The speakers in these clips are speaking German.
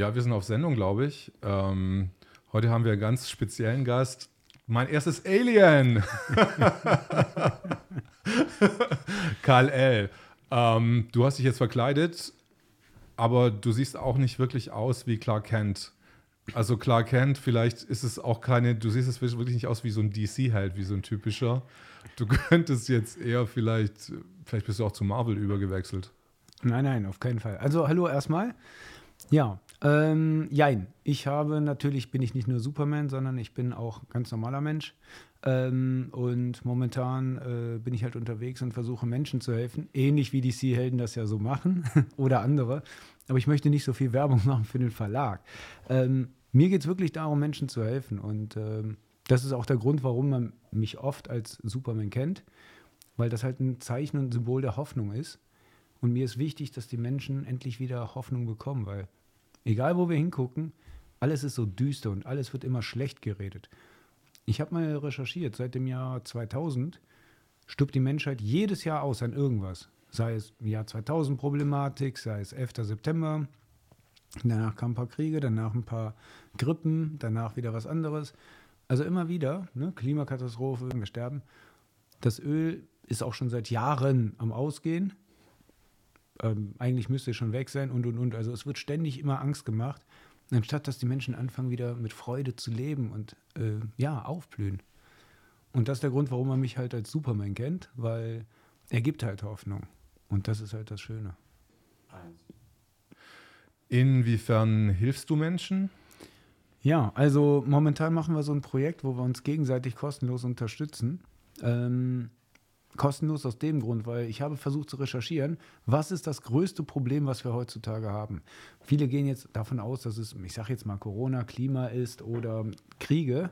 ja, wir sind auf Sendung, glaube ich. Ähm, heute haben wir einen ganz speziellen Gast. Mein erstes Alien. Karl L. Ähm, du hast dich jetzt verkleidet, aber du siehst auch nicht wirklich aus wie Clark Kent. Also Clark Kent, vielleicht ist es auch keine, du siehst es wirklich nicht aus wie so ein DC-Held, wie so ein typischer. Du könntest jetzt eher vielleicht, vielleicht bist du auch zu Marvel übergewechselt. Nein, nein, auf keinen Fall. Also hallo erstmal. Ja, ähm, jein. Ich habe natürlich, bin ich nicht nur Superman, sondern ich bin auch ganz normaler Mensch. Ähm, und momentan äh, bin ich halt unterwegs und versuche Menschen zu helfen, ähnlich wie die Sea-Helden das ja so machen oder andere. Aber ich möchte nicht so viel Werbung machen für den Verlag. Ähm, mir geht es wirklich darum, Menschen zu helfen. Und ähm, das ist auch der Grund, warum man mich oft als Superman kennt, weil das halt ein Zeichen und Symbol der Hoffnung ist. Und mir ist wichtig, dass die Menschen endlich wieder Hoffnung bekommen, weil egal wo wir hingucken, alles ist so düster und alles wird immer schlecht geredet. Ich habe mal recherchiert, seit dem Jahr 2000 stirbt die Menschheit jedes Jahr aus an irgendwas. Sei es Jahr 2000 Problematik, sei es 11. September, danach kamen ein paar Kriege, danach ein paar Grippen, danach wieder was anderes. Also immer wieder, ne? Klimakatastrophe, wir sterben. Das Öl ist auch schon seit Jahren am Ausgehen. Ähm, eigentlich müsste es schon weg sein und und und. Also es wird ständig immer Angst gemacht anstatt dass die Menschen anfangen, wieder mit Freude zu leben und äh, ja, aufblühen. Und das ist der Grund, warum man mich halt als Superman kennt, weil er gibt halt Hoffnung. Und das ist halt das Schöne. Inwiefern hilfst du Menschen? Ja, also momentan machen wir so ein Projekt, wo wir uns gegenseitig kostenlos unterstützen. Ähm, kostenlos aus dem Grund, weil ich habe versucht zu recherchieren, was ist das größte Problem, was wir heutzutage haben. Viele gehen jetzt davon aus, dass es, ich sage jetzt mal, Corona, Klima ist oder Kriege.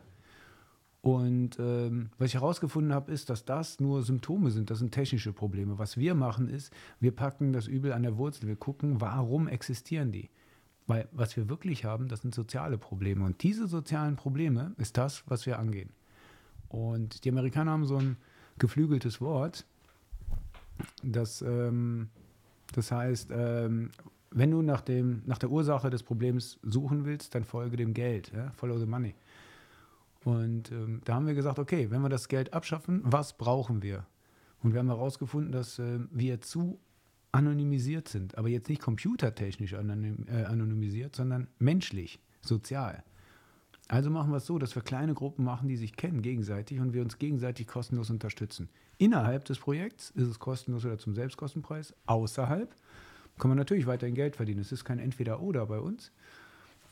Und ähm, was ich herausgefunden habe, ist, dass das nur Symptome sind, das sind technische Probleme. Was wir machen ist, wir packen das Übel an der Wurzel, wir gucken, warum existieren die. Weil was wir wirklich haben, das sind soziale Probleme. Und diese sozialen Probleme ist das, was wir angehen. Und die Amerikaner haben so ein geflügeltes Wort. Das, ähm, das heißt, ähm, wenn du nach, dem, nach der Ursache des Problems suchen willst, dann folge dem Geld. Ja? Follow the money. Und ähm, da haben wir gesagt, okay, wenn wir das Geld abschaffen, was brauchen wir? Und wir haben herausgefunden, dass äh, wir zu anonymisiert sind, aber jetzt nicht computertechnisch anonym, äh, anonymisiert, sondern menschlich, sozial. Also machen wir es so, dass wir kleine Gruppen machen, die sich kennen gegenseitig und wir uns gegenseitig kostenlos unterstützen. Innerhalb des Projekts ist es kostenlos oder zum Selbstkostenpreis. Außerhalb kann man natürlich weiterhin Geld verdienen. Es ist kein Entweder-Oder bei uns,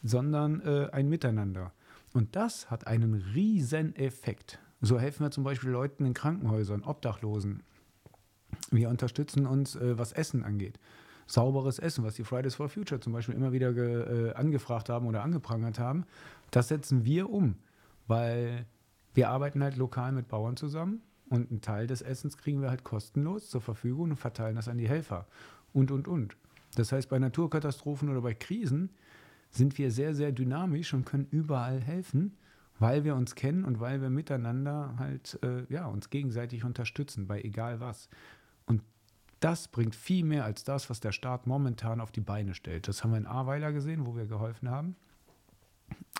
sondern äh, ein Miteinander. Und das hat einen riesen Effekt. So helfen wir zum Beispiel Leuten in Krankenhäusern, Obdachlosen. Wir unterstützen uns, äh, was Essen angeht sauberes Essen, was die Fridays for Future zum Beispiel immer wieder ge, äh, angefragt haben oder angeprangert haben, das setzen wir um, weil wir arbeiten halt lokal mit Bauern zusammen und einen Teil des Essens kriegen wir halt kostenlos zur Verfügung und verteilen das an die Helfer und, und, und. Das heißt, bei Naturkatastrophen oder bei Krisen sind wir sehr, sehr dynamisch und können überall helfen, weil wir uns kennen und weil wir miteinander halt äh, ja, uns gegenseitig unterstützen, bei egal was. Und das bringt viel mehr als das, was der Staat momentan auf die Beine stellt. Das haben wir in Ahrweiler gesehen, wo wir geholfen haben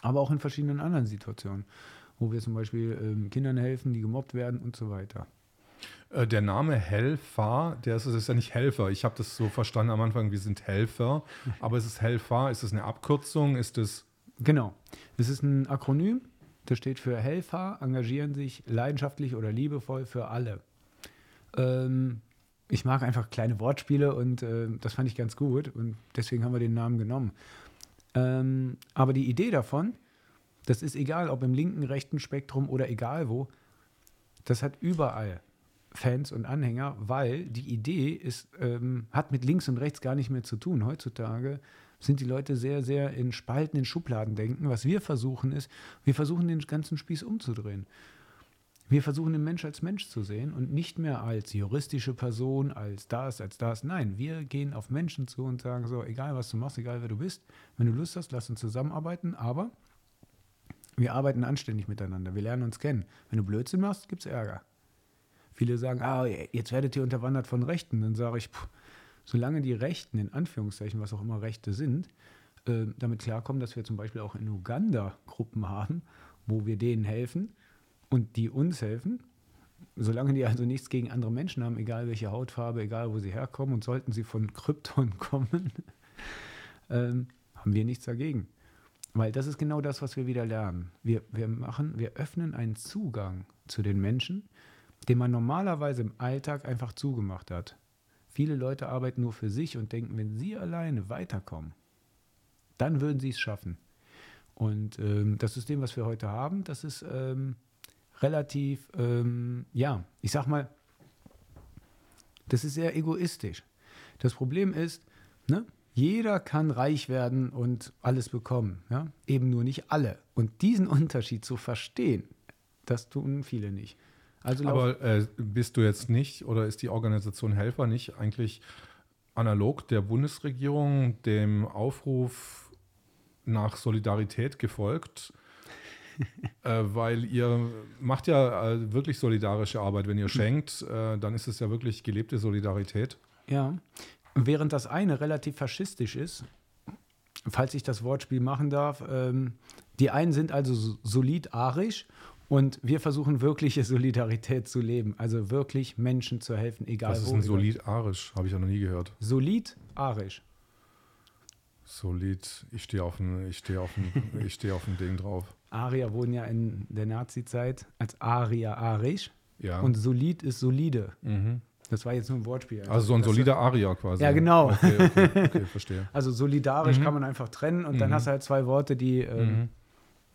aber auch in verschiedenen anderen Situationen, wo wir zum Beispiel ähm, Kindern helfen, die gemobbt werden und so weiter. Äh, der Name Helfer, der ist, ist ja nicht Helfer. Ich habe das so verstanden am Anfang, wir sind Helfer. Aber ist es Helfer? Ist es eine Abkürzung? Ist es. Genau. Es ist ein Akronym. Das steht für Helfer, engagieren sich leidenschaftlich oder liebevoll für alle. Ähm, ich mag einfach kleine Wortspiele und äh, das fand ich ganz gut und deswegen haben wir den Namen genommen. Ähm, aber die Idee davon, das ist egal, ob im linken, rechten Spektrum oder egal wo, das hat überall Fans und Anhänger, weil die Idee ist, ähm, hat mit links und rechts gar nicht mehr zu tun. Heutzutage sind die Leute sehr, sehr in Spalten, in Schubladen denken. Was wir versuchen ist, wir versuchen den ganzen Spieß umzudrehen. Wir versuchen den Mensch als Mensch zu sehen und nicht mehr als juristische Person, als das, als das. Nein, wir gehen auf Menschen zu und sagen so, egal was du machst, egal wer du bist, wenn du Lust hast, lass uns zusammenarbeiten, aber wir arbeiten anständig miteinander, wir lernen uns kennen. Wenn du Blödsinn machst, gibt es Ärger. Viele sagen, ah, jetzt werdet ihr unterwandert von Rechten. Dann sage ich, pff, solange die Rechten, in Anführungszeichen, was auch immer Rechte sind, äh, damit klarkommen, dass wir zum Beispiel auch in Uganda Gruppen haben, wo wir denen helfen und die uns helfen. Solange die also nichts gegen andere Menschen haben, egal welche Hautfarbe, egal wo sie herkommen und sollten sie von Krypton kommen, ähm, haben wir nichts dagegen. Weil das ist genau das, was wir wieder lernen. Wir, wir machen, wir öffnen einen Zugang zu den Menschen, den man normalerweise im Alltag einfach zugemacht hat. Viele Leute arbeiten nur für sich und denken, wenn sie alleine weiterkommen, dann würden sie es schaffen. Und ähm, das System, was wir heute haben, das ist ähm, relativ, ähm, ja, ich sag mal, das ist sehr egoistisch. Das Problem ist, ne, jeder kann reich werden und alles bekommen, ja? eben nur nicht alle. Und diesen Unterschied zu verstehen, das tun viele nicht. Also Aber äh, bist du jetzt nicht oder ist die Organisation Helfer nicht eigentlich analog der Bundesregierung dem Aufruf nach Solidarität gefolgt? Äh, weil ihr macht ja äh, wirklich solidarische Arbeit. Wenn ihr schenkt, äh, dann ist es ja wirklich gelebte Solidarität. Ja, während das eine relativ faschistisch ist, falls ich das Wortspiel machen darf, ähm, die einen sind also solid arisch und wir versuchen wirkliche Solidarität zu leben, also wirklich Menschen zu helfen, egal Was ist ein Solid-Arisch? Habe ich ja noch nie gehört. Solid-Arisch. Solid, ich stehe auf ein, ich stehe auf ein, ich stehe auf ein Ding drauf. Arier wurden ja in der Nazi-Zeit als Arier arisch. Ja. Und solid ist solide. Mhm. Das war jetzt nur ein Wortspiel. Also, also so ein solider Arier quasi. Ja, genau. Okay, okay, okay verstehe. Also solidarisch mhm. kann man einfach trennen und mhm. dann hast du halt zwei Worte, die ähm, mhm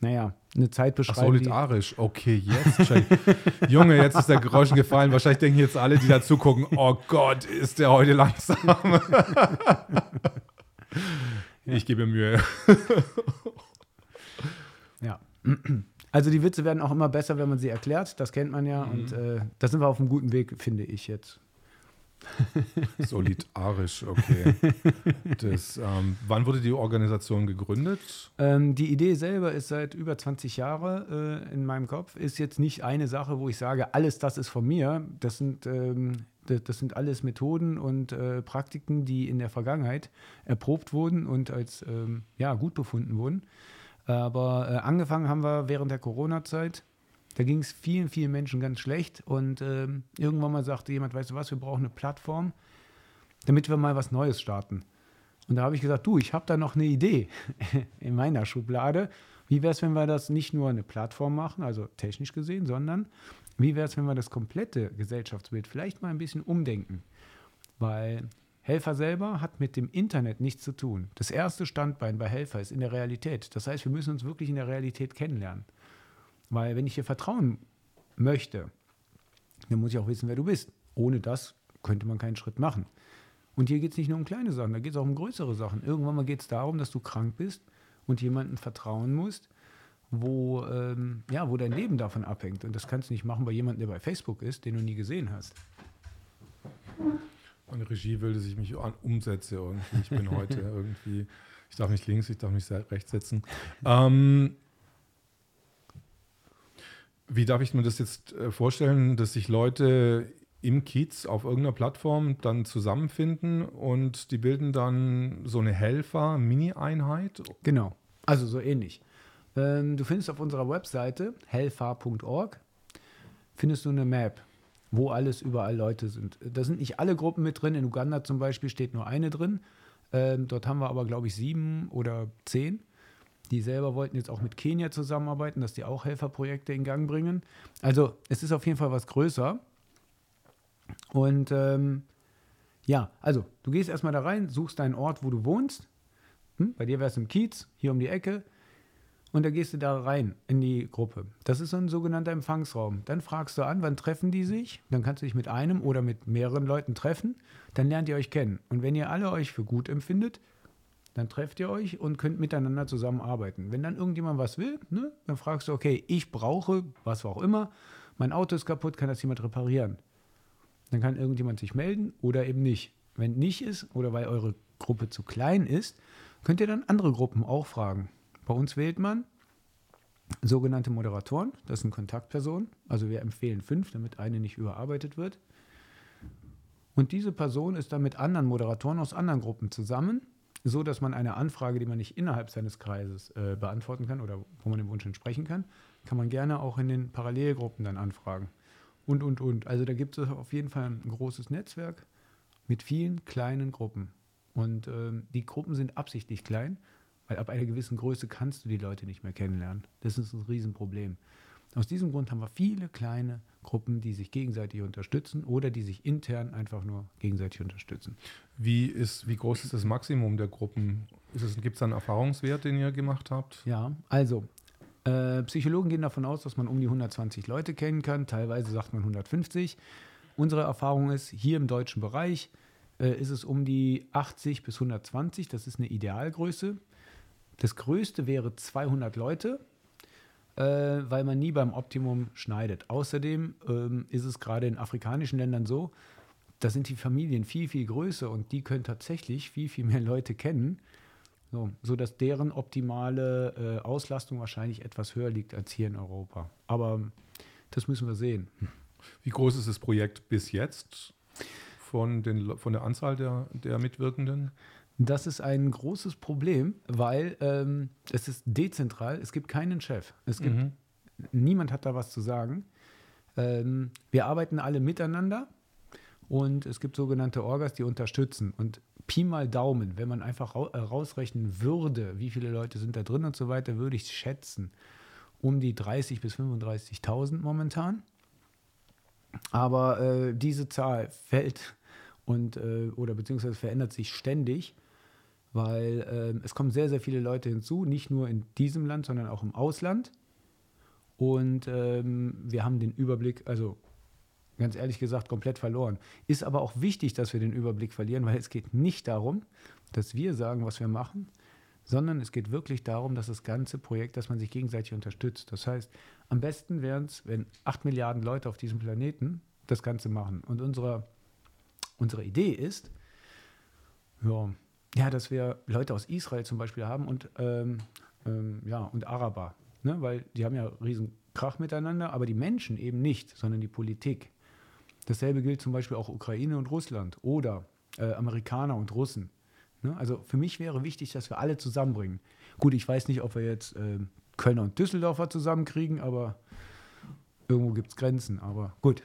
naja, eine Zeit beschreiben. Ach, solidarisch, okay, jetzt. Junge, jetzt ist der Geräusch gefallen. Wahrscheinlich denken jetzt alle, die da zugucken, oh Gott, ist der heute langsam. ich gebe Mühe. Also die Witze werden auch immer besser, wenn man sie erklärt. Das kennt man ja. Mhm. Und äh, da sind wir auf einem guten Weg, finde ich jetzt. Solidarisch, okay. Das, ähm, wann wurde die Organisation gegründet? Ähm, die Idee selber ist seit über 20 Jahren äh, in meinem Kopf. Ist jetzt nicht eine Sache, wo ich sage, alles das ist von mir. Das sind, ähm, das, das, sind alles Methoden und äh, Praktiken, die in der Vergangenheit erprobt wurden und als ähm, ja, gut befunden wurden. Aber äh, angefangen haben wir während der Corona-Zeit da ging es vielen, vielen Menschen ganz schlecht. Und ähm, irgendwann mal sagte jemand, weißt du was, wir brauchen eine Plattform, damit wir mal was Neues starten. Und da habe ich gesagt, du, ich habe da noch eine Idee in meiner Schublade. Wie wäre es, wenn wir das nicht nur eine Plattform machen, also technisch gesehen, sondern wie wäre es, wenn wir das komplette Gesellschaftsbild vielleicht mal ein bisschen umdenken? Weil Helfer selber hat mit dem Internet nichts zu tun. Das erste Standbein bei Helfer ist in der Realität. Das heißt, wir müssen uns wirklich in der Realität kennenlernen. Weil wenn ich dir vertrauen möchte, dann muss ich auch wissen, wer du bist. Ohne das könnte man keinen Schritt machen. Und hier geht es nicht nur um kleine Sachen, da geht es auch um größere Sachen. Irgendwann mal geht es darum, dass du krank bist und jemandem vertrauen musst, wo, ähm, ja, wo dein Leben davon abhängt. Und das kannst du nicht machen bei jemandem, der bei Facebook ist, den du nie gesehen hast. Meine Regie will, dass ich mich umsetze irgendwie. Ich bin heute irgendwie, ich darf nicht links, ich darf nicht rechts sitzen. Ähm, wie darf ich mir das jetzt äh, vorstellen, dass sich Leute im Kiez auf irgendeiner Plattform dann zusammenfinden und die bilden dann so eine Helfer-Mini-Einheit? Genau, also so ähnlich. Ähm, du findest auf unserer Webseite helfer.org findest du eine Map, wo alles überall Leute sind. Da sind nicht alle Gruppen mit drin. In Uganda zum Beispiel steht nur eine drin. Ähm, dort haben wir aber, glaube ich, sieben oder zehn. Die selber wollten jetzt auch mit Kenia zusammenarbeiten, dass die auch Helferprojekte in Gang bringen. Also es ist auf jeden Fall was größer. Und ähm, ja, also du gehst erstmal da rein, suchst deinen Ort, wo du wohnst. Hm? Bei dir wäre es im Kiez, hier um die Ecke. Und dann gehst du da rein in die Gruppe. Das ist so ein sogenannter Empfangsraum. Dann fragst du an, wann treffen die sich? Dann kannst du dich mit einem oder mit mehreren Leuten treffen. Dann lernt ihr euch kennen. Und wenn ihr alle euch für gut empfindet, dann trefft ihr euch und könnt miteinander zusammenarbeiten. Wenn dann irgendjemand was will, ne, dann fragst du, okay, ich brauche, was auch immer, mein Auto ist kaputt, kann das jemand reparieren? Dann kann irgendjemand sich melden oder eben nicht. Wenn nicht ist oder weil eure Gruppe zu klein ist, könnt ihr dann andere Gruppen auch fragen. Bei uns wählt man sogenannte Moderatoren, das sind Kontaktpersonen. Also wir empfehlen fünf, damit eine nicht überarbeitet wird. Und diese Person ist dann mit anderen Moderatoren aus anderen Gruppen zusammen so dass man eine Anfrage, die man nicht innerhalb seines Kreises äh, beantworten kann oder wo man dem Wunsch entsprechen kann, kann man gerne auch in den Parallelgruppen dann anfragen. Und, und, und. Also da gibt es auf jeden Fall ein großes Netzwerk mit vielen kleinen Gruppen. Und ähm, die Gruppen sind absichtlich klein, weil ab einer gewissen Größe kannst du die Leute nicht mehr kennenlernen. Das ist ein Riesenproblem. Aus diesem Grund haben wir viele kleine Gruppen, die sich gegenseitig unterstützen oder die sich intern einfach nur gegenseitig unterstützen. Wie, ist, wie groß ist das Maximum der Gruppen? Gibt es da einen Erfahrungswert, den ihr gemacht habt? Ja, also äh, Psychologen gehen davon aus, dass man um die 120 Leute kennen kann. Teilweise sagt man 150. Unsere Erfahrung ist, hier im deutschen Bereich äh, ist es um die 80 bis 120. Das ist eine Idealgröße. Das größte wäre 200 Leute äh, weil man nie beim Optimum schneidet. Außerdem ähm, ist es gerade in afrikanischen Ländern so, da sind die Familien viel, viel größer und die können tatsächlich viel, viel mehr Leute kennen, so, sodass deren optimale äh, Auslastung wahrscheinlich etwas höher liegt als hier in Europa. Aber das müssen wir sehen. Wie groß ist das Projekt bis jetzt von, den, von der Anzahl der, der Mitwirkenden? Das ist ein großes Problem, weil ähm, es ist dezentral, es gibt keinen Chef. Es gibt, mhm. Niemand hat da was zu sagen. Ähm, wir arbeiten alle miteinander und es gibt sogenannte Orgas, die unterstützen. Und Pi mal Daumen, wenn man einfach äh, rausrechnen würde, wie viele Leute sind da drin und so weiter, würde ich schätzen, um die 30.000 bis 35.000 momentan. Aber äh, diese Zahl fällt und äh, oder beziehungsweise verändert sich ständig weil äh, es kommen sehr, sehr viele Leute hinzu, nicht nur in diesem Land, sondern auch im Ausland. Und ähm, wir haben den Überblick, also ganz ehrlich gesagt, komplett verloren. Ist aber auch wichtig, dass wir den Überblick verlieren, weil es geht nicht darum, dass wir sagen, was wir machen, sondern es geht wirklich darum, dass das ganze Projekt, dass man sich gegenseitig unterstützt. Das heißt, am besten wären es, wenn acht Milliarden Leute auf diesem Planeten das Ganze machen. Und unsere, unsere Idee ist, ja, ja, dass wir Leute aus Israel zum Beispiel haben und, ähm, ähm, ja, und Araber. Ne? Weil die haben ja riesen Krach miteinander, aber die Menschen eben nicht, sondern die Politik. Dasselbe gilt zum Beispiel auch Ukraine und Russland oder äh, Amerikaner und Russen. Ne? Also für mich wäre wichtig, dass wir alle zusammenbringen. Gut, ich weiß nicht, ob wir jetzt äh, Kölner und Düsseldorfer zusammenkriegen, aber irgendwo gibt es Grenzen. Aber gut.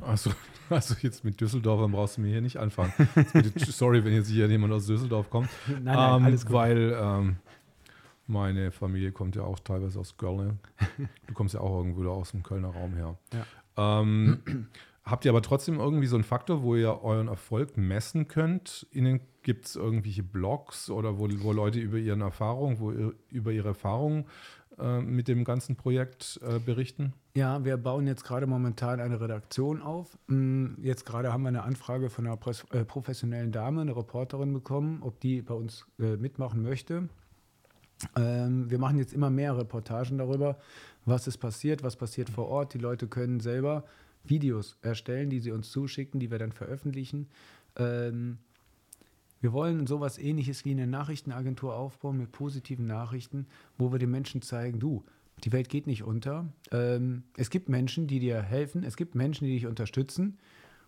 Also, also jetzt mit Düsseldorf brauchst du mir hier nicht anfangen. sorry, wenn jetzt hier jemand aus Düsseldorf kommt. Nein, nein, ähm, alles gut. Weil ähm, meine Familie kommt ja auch teilweise aus Köln. Du kommst ja auch irgendwo aus dem Kölner Raum her. Ja. Ähm, habt ihr aber trotzdem irgendwie so einen Faktor, wo ihr euren Erfolg messen könnt? Gibt es irgendwelche Blogs oder wo, wo Leute über ihren Erfahrungen, wo über ihre Erfahrungen äh, mit dem ganzen Projekt äh, berichten? Ja, wir bauen jetzt gerade momentan eine Redaktion auf. Mm, jetzt gerade haben wir eine Anfrage von einer äh, professionellen Dame, eine Reporterin bekommen, ob die bei uns äh, mitmachen möchte. Ähm, wir machen jetzt immer mehr Reportagen darüber, was ist passiert, was passiert vor Ort. Die Leute können selber Videos erstellen, die sie uns zuschicken, die wir dann veröffentlichen. Ähm, wir wollen sowas ähnliches wie eine Nachrichtenagentur aufbauen mit positiven Nachrichten, wo wir den Menschen zeigen, du, die Welt geht nicht unter. Ähm, es gibt Menschen, die dir helfen, es gibt Menschen, die dich unterstützen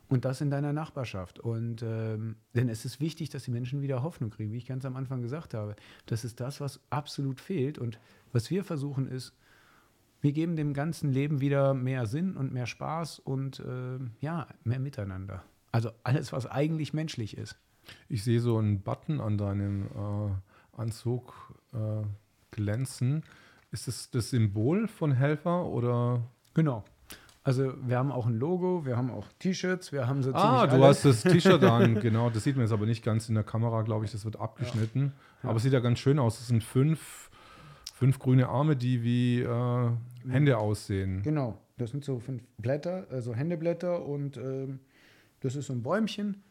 und das in deiner Nachbarschaft. Und ähm, denn es ist wichtig, dass die Menschen wieder Hoffnung kriegen, wie ich ganz am Anfang gesagt habe. Das ist das, was absolut fehlt. Und was wir versuchen ist, wir geben dem ganzen Leben wieder mehr Sinn und mehr Spaß und äh, ja, mehr Miteinander. Also alles, was eigentlich menschlich ist. Ich sehe so einen Button an deinem äh, Anzug äh, glänzen. Ist das das Symbol von Helfer oder? Genau. Also wir haben auch ein Logo, wir haben auch T-Shirts, wir haben so Ah, du alles. hast das T-Shirt an, genau. Das sieht man jetzt aber nicht ganz in der Kamera, glaube ich. Das wird abgeschnitten. Ja. Aber es sieht ja ganz schön aus. Es sind fünf, fünf grüne Arme, die wie äh, Hände aussehen. Genau. Das sind so fünf Blätter, also Händeblätter und ähm, das ist so ein Bäumchen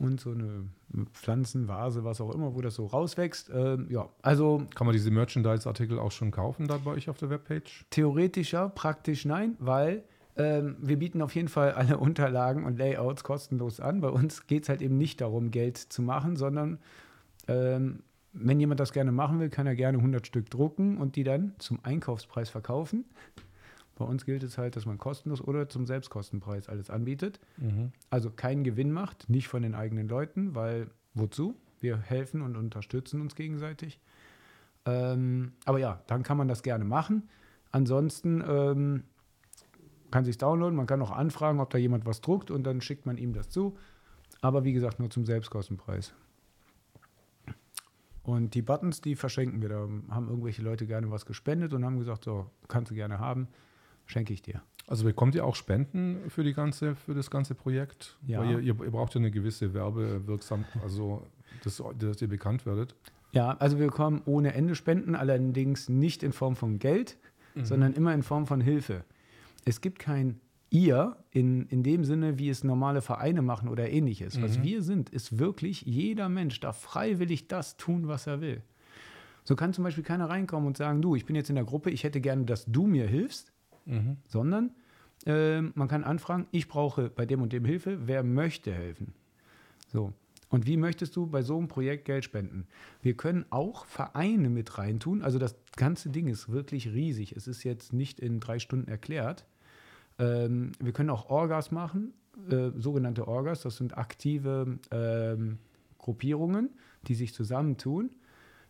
und so eine Pflanzenvase, was auch immer, wo das so rauswächst. Ähm, ja, also. Kann man diese Merchandise-Artikel auch schon kaufen da bei euch auf der Webpage? Theoretisch ja, praktisch nein, weil ähm, wir bieten auf jeden Fall alle Unterlagen und Layouts kostenlos an. Bei uns geht es halt eben nicht darum, Geld zu machen, sondern ähm, wenn jemand das gerne machen will, kann er gerne 100 Stück drucken und die dann zum Einkaufspreis verkaufen. Bei uns gilt es halt, dass man kostenlos oder zum Selbstkostenpreis alles anbietet. Mhm. Also keinen Gewinn macht, nicht von den eigenen Leuten, weil wozu? Wir helfen und unterstützen uns gegenseitig. Ähm, aber ja, dann kann man das gerne machen. Ansonsten ähm, kann sich downloaden, man kann auch anfragen, ob da jemand was druckt und dann schickt man ihm das zu. Aber wie gesagt, nur zum Selbstkostenpreis. Und die Buttons, die verschenken wir. Da haben irgendwelche Leute gerne was gespendet und haben gesagt, so, kannst du gerne haben, schenke ich dir. Also bekommt ihr auch Spenden für, die ganze, für das ganze Projekt? Ja. Weil ihr, ihr, braucht ja eine gewisse Werbewirksamkeit, also dass, dass ihr bekannt werdet. Ja, also wir bekommen ohne Ende Spenden, allerdings nicht in Form von Geld, sondern immer in Form von Hilfe. Es gibt kein ihr in, in dem Sinne, wie es normale Vereine machen oder ähnliches. Was wir sind, ist wirklich, jeder Mensch darf freiwillig das tun, was er will. So kann zum Beispiel keiner reinkommen und sagen, du, ich bin jetzt in der Gruppe, ich hätte gerne, dass du mir hilfst, sondern ähm, man kann anfragen, ich brauche bei dem und dem Hilfe, wer möchte helfen. So. Und wie möchtest du bei so einem Projekt Geld spenden? Wir können auch Vereine mit reintun. Also das ganze Ding ist wirklich riesig. Es ist jetzt nicht in drei Stunden erklärt. Ähm, wir können auch Orgas machen, äh, sogenannte Orgas. Das sind aktive ähm, Gruppierungen, die sich zusammentun,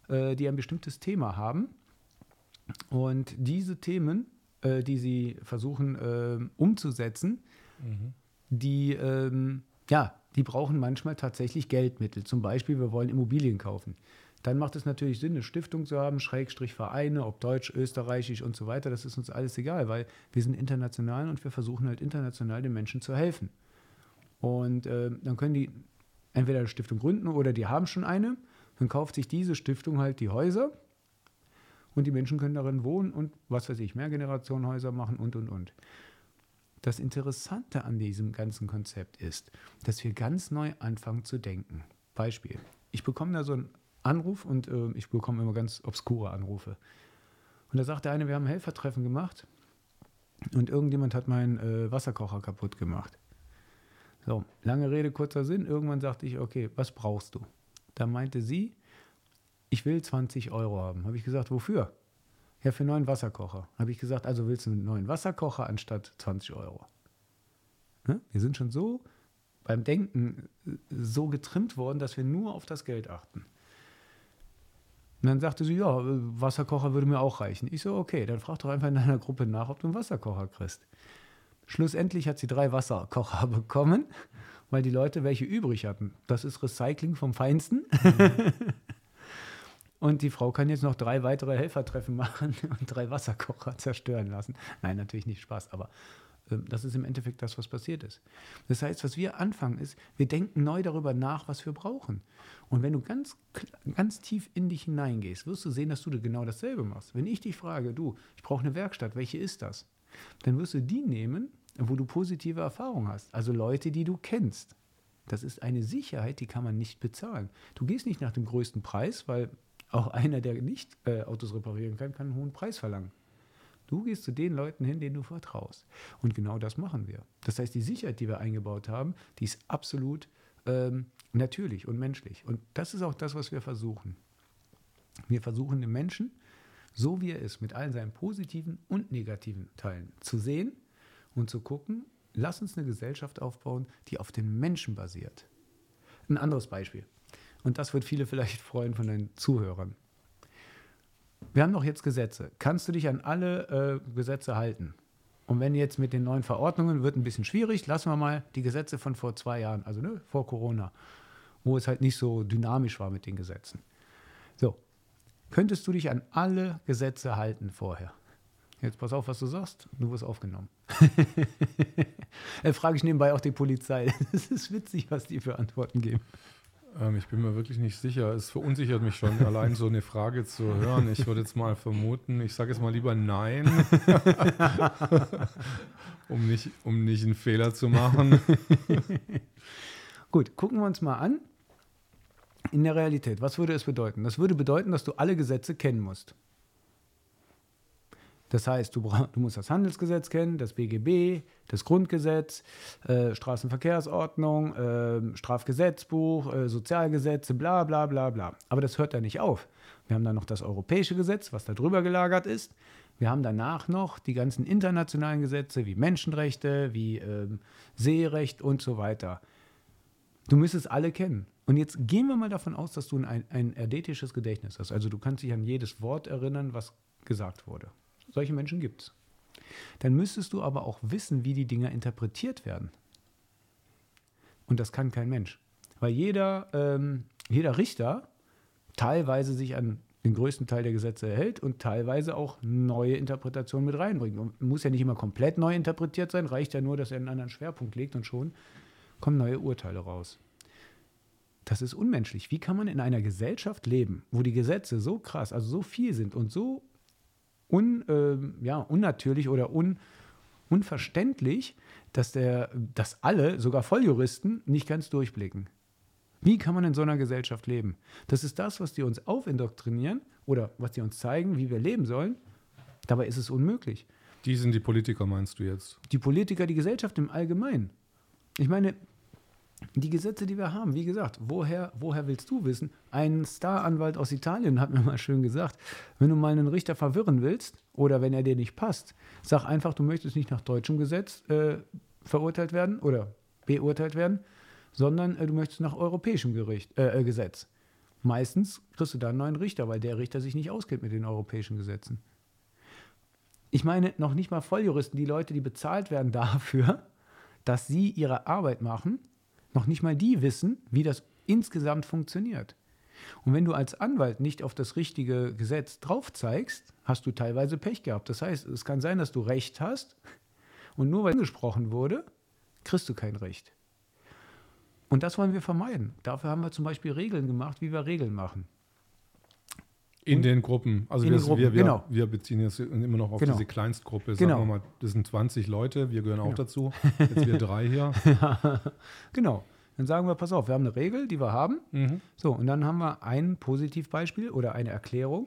äh, die ein bestimmtes Thema haben. Und diese Themen, äh, die sie versuchen ähm, umzusetzen, die, ähm, ja, die brauchen manchmal tatsächlich Geldmittel. Zum Beispiel, wir wollen Immobilien kaufen. Dann macht es natürlich Sinn, eine Stiftung zu haben, Schrägstrich Vereine, ob deutsch, österreichisch und so weiter. Das ist uns alles egal, weil wir sind international und wir versuchen halt international den Menschen zu helfen. Und äh, dann können die entweder eine Stiftung gründen oder die haben schon eine. Dann kauft sich diese Stiftung halt die Häuser und die Menschen können darin wohnen und was weiß ich, Mehrgenerationenhäuser machen und und und. Das Interessante an diesem ganzen Konzept ist, dass wir ganz neu anfangen zu denken. Beispiel. Ich bekomme da so einen Anruf und äh, ich bekomme immer ganz obskure Anrufe. Und da sagt der eine, wir haben ein Helfertreffen gemacht und irgendjemand hat meinen äh, Wasserkocher kaputt gemacht. So, lange Rede, kurzer Sinn. Irgendwann sagte ich, okay, was brauchst du? Da meinte sie, ich will 20 Euro haben. Habe ich gesagt, wofür? Ja, für einen neuen Wasserkocher. Habe ich gesagt, also willst du einen neuen Wasserkocher anstatt 20 Euro? Ne? Wir sind schon so beim Denken äh, so getrimmt worden, dass wir nur auf das Geld achten. Und dann sagte sie, ja, äh, Wasserkocher würde mir auch reichen. Ich so, okay, dann frag doch einfach in deiner Gruppe nach, ob du einen Wasserkocher kriegst. Schlussendlich hat sie drei Wasserkocher bekommen, weil die Leute welche übrig hatten. Das ist Recycling vom Feinsten. Und die Frau kann jetzt noch drei weitere Helfertreffen machen und drei Wasserkocher zerstören lassen. Nein, natürlich nicht Spaß, aber ähm, das ist im Endeffekt das, was passiert ist. Das heißt, was wir anfangen ist, wir denken neu darüber nach, was wir brauchen. Und wenn du ganz, ganz tief in dich hineingehst, wirst du sehen, dass du genau dasselbe machst. Wenn ich dich frage, du, ich brauche eine Werkstatt, welche ist das? Dann wirst du die nehmen, wo du positive Erfahrungen hast. Also Leute, die du kennst. Das ist eine Sicherheit, die kann man nicht bezahlen. Du gehst nicht nach dem größten Preis, weil auch einer, der nicht äh, Autos reparieren kann, kann einen hohen Preis verlangen. Du gehst zu den Leuten hin, denen du vertraust. Und genau das machen wir. Das heißt, die Sicherheit, die wir eingebaut haben, die ist absolut ähm, natürlich und menschlich. Und das ist auch das, was wir versuchen. Wir versuchen den Menschen, so wie er ist, mit allen seinen positiven und negativen Teilen zu sehen und zu gucken, lass uns eine Gesellschaft aufbauen, die auf den Menschen basiert. Ein anderes Beispiel. Und das wird viele vielleicht freuen von den Zuhörern. Wir haben doch jetzt Gesetze. Kannst du dich an alle äh, Gesetze halten? Und wenn jetzt mit den neuen Verordnungen wird ein bisschen schwierig, lassen wir mal die Gesetze von vor zwei Jahren, also ne, vor Corona, wo es halt nicht so dynamisch war mit den Gesetzen. So, könntest du dich an alle Gesetze halten vorher? Jetzt pass auf, was du sagst. Du wirst aufgenommen. Dann frage ich nebenbei auch die Polizei. Es ist witzig, was die für Antworten geben. Ähm, ich bin mir wirklich nicht sicher. Es verunsichert mich schon, allein so eine Frage zu hören. Ich würde jetzt mal vermuten, ich sage jetzt mal lieber Nein, um, nicht, um nicht einen Fehler zu machen. Gut, gucken wir uns mal an. In der Realität, was würde es bedeuten? Das würde bedeuten, dass du alle Gesetze kennen musst. Das heißt, du, du musst das Handelsgesetz kennen, das BGB, das Grundgesetz, äh, Straßenverkehrsordnung, äh, Strafgesetzbuch, äh, Sozialgesetze, bla bla bla bla. Aber das hört da nicht auf. Wir haben dann noch das europäische Gesetz, was da drüber gelagert ist. Wir haben danach noch die ganzen internationalen Gesetze wie Menschenrechte, wie ähm, Seerecht und so weiter. Du müsstest alle kennen. Und jetzt gehen wir mal davon aus, dass du ein, ein erdetisches Gedächtnis hast. Also du kannst dich an jedes Wort erinnern, was gesagt wurde. Solche Menschen gibt es. Dann müsstest du aber auch wissen, wie die Dinge interpretiert werden. Und das kann kein Mensch. Weil jeder, ähm, jeder Richter teilweise sich an den größten Teil der Gesetze erhält und teilweise auch neue Interpretationen mit reinbringt. Und muss ja nicht immer komplett neu interpretiert sein, reicht ja nur, dass er einen anderen Schwerpunkt legt und schon kommen neue Urteile raus. Das ist unmenschlich. Wie kann man in einer Gesellschaft leben, wo die Gesetze so krass, also so viel sind und so un, äh, ja, unnatürlich oder un, unverständlich, dass, der, dass alle, sogar Volljuristen, nicht ganz durchblicken? Wie kann man in so einer Gesellschaft leben? Das ist das, was die uns aufindoktrinieren oder was die uns zeigen, wie wir leben sollen. Dabei ist es unmöglich. Die sind die Politiker, meinst du jetzt? Die Politiker, die Gesellschaft im Allgemeinen. Ich meine, die Gesetze, die wir haben, wie gesagt, woher, woher willst du wissen? Ein Staranwalt aus Italien hat mir mal schön gesagt, wenn du mal einen Richter verwirren willst oder wenn er dir nicht passt, sag einfach, du möchtest nicht nach deutschem Gesetz äh, verurteilt werden oder beurteilt werden, sondern äh, du möchtest nach europäischem Gericht, äh, äh, Gesetz. Meistens kriegst du dann einen neuen Richter, weil der Richter sich nicht auskennt mit den europäischen Gesetzen. Ich meine, noch nicht mal Volljuristen, die Leute, die bezahlt werden dafür, dass sie ihre Arbeit machen, noch nicht mal die wissen, wie das insgesamt funktioniert. Und wenn du als Anwalt nicht auf das richtige Gesetz drauf zeigst, hast du teilweise Pech gehabt. Das heißt, es kann sein, dass du Recht hast und nur weil gesprochen wurde, kriegst du kein Recht. Und das wollen wir vermeiden. Dafür haben wir zum Beispiel Regeln gemacht, wie wir Regeln machen. In und den Gruppen. Also wir, Gruppen, wir, wir, genau. wir beziehen jetzt immer noch auf Genau. diese Kleinstgruppe. Genau. Sagen wir mal, das sind 20 Leute, wir gehören auch Genau. dazu. Jetzt wir drei hier. Genau. Dann sagen wir, pass auf, wir haben eine Regel, die wir haben. Mhm. So, und dann haben wir ein Positivbeispiel oder eine Erklärung,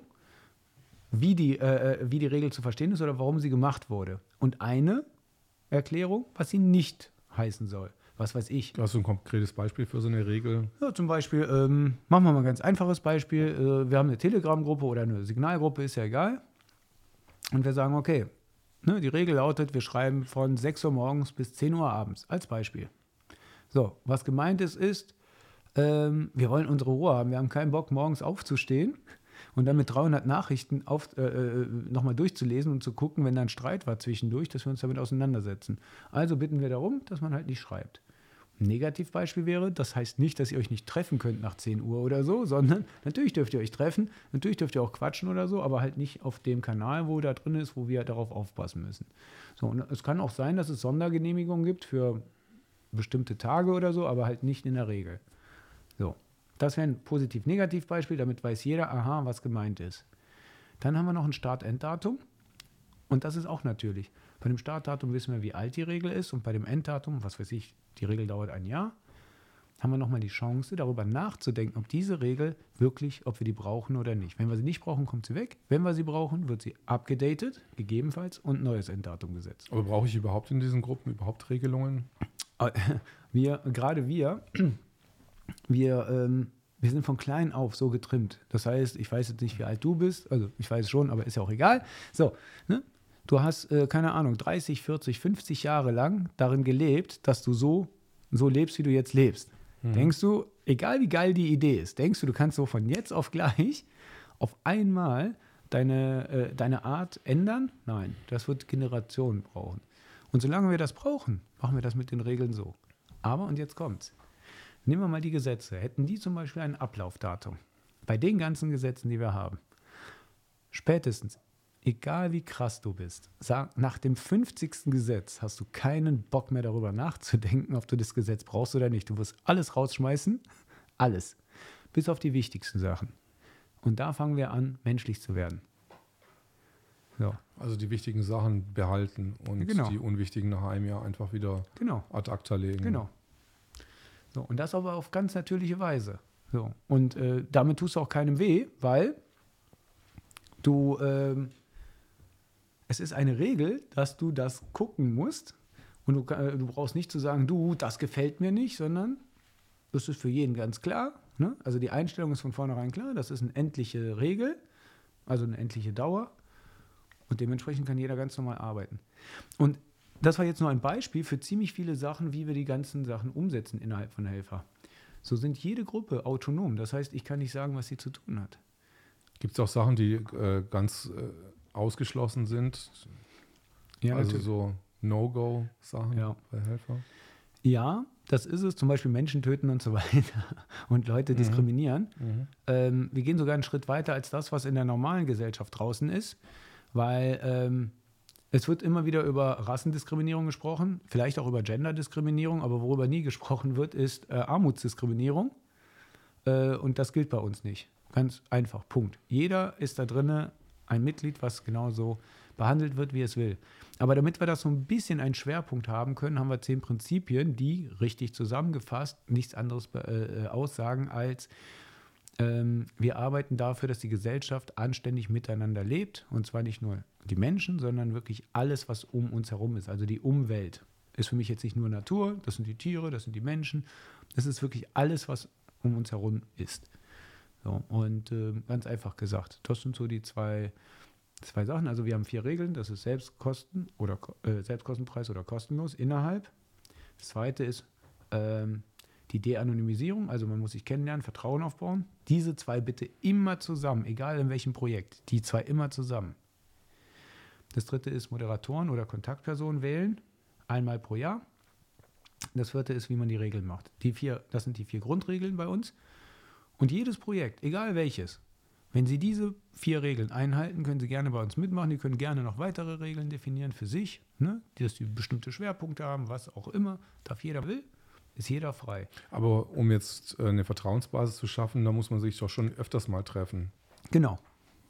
wie die, äh, äh, wie die Regel zu verstehen ist oder warum sie gemacht wurde. Und eine Erklärung, was sie nicht heißen soll. Was weiß ich. Hast du ein konkretes Beispiel für so eine Regel? Ja, zum Beispiel, ähm, machen wir mal ein ganz einfaches Beispiel. Äh, wir haben eine Telegram-Gruppe oder eine Signalgruppe, ist ja egal. Und wir sagen, okay, ne, die Regel lautet, wir schreiben von 6 Uhr morgens bis 10 Uhr abends, als Beispiel. So, was gemeint ist, ist, ähm, wir wollen unsere Ruhe haben. Wir haben keinen Bock, morgens aufzustehen und dann mit 300 Nachrichten äh, äh, nochmal durchzulesen und zu gucken, wenn da ein Streit war zwischendurch, dass wir uns damit auseinandersetzen. Also bitten wir darum, dass man halt nicht schreibt. Negativbeispiel wäre, das heißt nicht, dass ihr euch nicht treffen könnt nach 10 Uhr oder so, sondern natürlich dürft ihr euch treffen, natürlich dürft ihr auch quatschen oder so, aber halt nicht auf dem Kanal, wo da drin ist, wo wir darauf aufpassen müssen. So, und es kann auch sein, dass es Sondergenehmigungen gibt für bestimmte Tage oder so, aber halt nicht in der Regel. So, das wäre ein Positiv-Negativ-Beispiel, damit weiß jeder, aha, was gemeint ist. Dann haben wir noch ein Start-Enddatum und das ist auch natürlich. Bei dem Startdatum wissen wir, wie alt die Regel ist und bei dem Enddatum, was weiß ich, die Regel dauert ein Jahr, haben wir nochmal die Chance, darüber nachzudenken, ob diese Regel wirklich, ob wir die brauchen oder nicht. Wenn wir sie nicht brauchen, kommt sie weg. Wenn wir sie brauchen, wird sie abgedatet, gegebenenfalls, und ein neues Enddatum gesetzt. Aber brauche ich überhaupt in diesen Gruppen überhaupt Regelungen? Wir, gerade wir, wir, ähm, wir sind von klein auf so getrimmt. Das heißt, ich weiß jetzt nicht, wie alt du bist, also ich weiß schon, aber ist ja auch egal. So, ne? Du hast, äh, keine Ahnung, 30, 40, 50 Jahre lang darin gelebt, dass du so, so lebst, wie du jetzt lebst. Denkst du, egal wie geil die Idee ist, denkst du, du kannst so von jetzt auf gleich auf einmal deine, äh, deine Art ändern? Nein, das wird Generationen brauchen. Und solange wir das brauchen, machen wir das mit den Regeln so. Aber, und jetzt kommt's. Nehmen wir mal die Gesetze. Hätten die zum Beispiel ein Ablaufdatum? Bei den ganzen Gesetzen, die wir haben. Spätestens, egal wie krass du bist, nach dem 50. Gesetz hast du keinen Bock mehr darüber nachzudenken, ob du das Gesetz brauchst oder nicht. Du wirst alles rausschmeißen. Alles. Bis auf die wichtigsten Sachen. Und da fangen wir an, menschlich zu werden. So, Also die wichtigen Sachen behalten und Genau. die unwichtigen nach einem Jahr einfach wieder genau. ad acta legen. Genau. So, und das aber auf ganz natürliche Weise. So. Und äh, damit tust du auch keinem weh, weil du, ähm, es ist eine Regel, dass du das gucken musst. Und du, äh, du brauchst nicht zu sagen, du, das gefällt mir nicht, sondern das ist für jeden ganz klar. Ne? Also die Einstellung ist von vornherein klar, das ist eine endliche Regel, also eine endliche Dauer. Und dementsprechend kann jeder ganz normal arbeiten. Und das war jetzt nur ein Beispiel für ziemlich viele Sachen, wie wir die ganzen Sachen umsetzen innerhalb von Helfer. So sind jede Gruppe autonom. Das heißt, ich kann nicht sagen, was sie zu tun hat. Gibt es auch Sachen, die äh, ganz äh, ausgeschlossen sind? Ja, also natürlich. so No-Go-Sachen Ja. bei Helfer? ja, das ist es. Zum Beispiel Menschen töten und so weiter und Leute diskriminieren. Ähm, wir gehen sogar einen Schritt weiter als das, was in der normalen Gesellschaft draußen ist, weil ähm, es wird immer wieder über Rassendiskriminierung gesprochen, vielleicht auch über Genderdiskriminierung, aber worüber nie gesprochen wird, ist äh, Armutsdiskriminierung. Äh, und das gilt bei uns nicht. Ganz einfach, Punkt. Jeder ist da drinne ein Mitglied, was genauso behandelt wird, wie es will. Aber damit wir das so ein bisschen einen Schwerpunkt haben können, haben wir zehn Prinzipien, die richtig zusammengefasst nichts anderes äh, äh, aussagen als ähm, wir arbeiten dafür, dass die Gesellschaft anständig miteinander lebt. Und zwar nicht nur die Menschen, sondern wirklich alles, was um uns herum ist. Also die Umwelt ist für mich jetzt nicht nur Natur, das sind die Tiere, das sind die Menschen. Das ist wirklich alles, was um uns herum ist. So, und äh, ganz einfach gesagt, das sind so die zwei, zwei Sachen. Also wir haben vier Regeln, das ist Selbstkosten oder äh, Selbstkostenpreis oder kostenlos innerhalb. Das zweite ist ähm, die De-Anonymisierung, also man muss sich kennenlernen, Vertrauen aufbauen. Diese zwei bitte immer zusammen, egal in welchem Projekt, die zwei immer zusammen. Das dritte ist Moderatoren oder Kontaktpersonen wählen, einmal pro Jahr. Das vierte ist, wie man die Regeln macht. Die vier, das sind die vier Grundregeln bei uns. Und jedes Projekt, egal welches, wenn Sie diese vier Regeln einhalten, können Sie gerne bei uns mitmachen. Die können gerne noch weitere Regeln definieren für sich, ne? dass die bestimmte Schwerpunkte haben, was auch immer. Darf jeder will, ist jeder frei. Aber um jetzt äh, eine Vertrauensbasis zu schaffen, da muss man sich doch schon öfters mal treffen. Genau.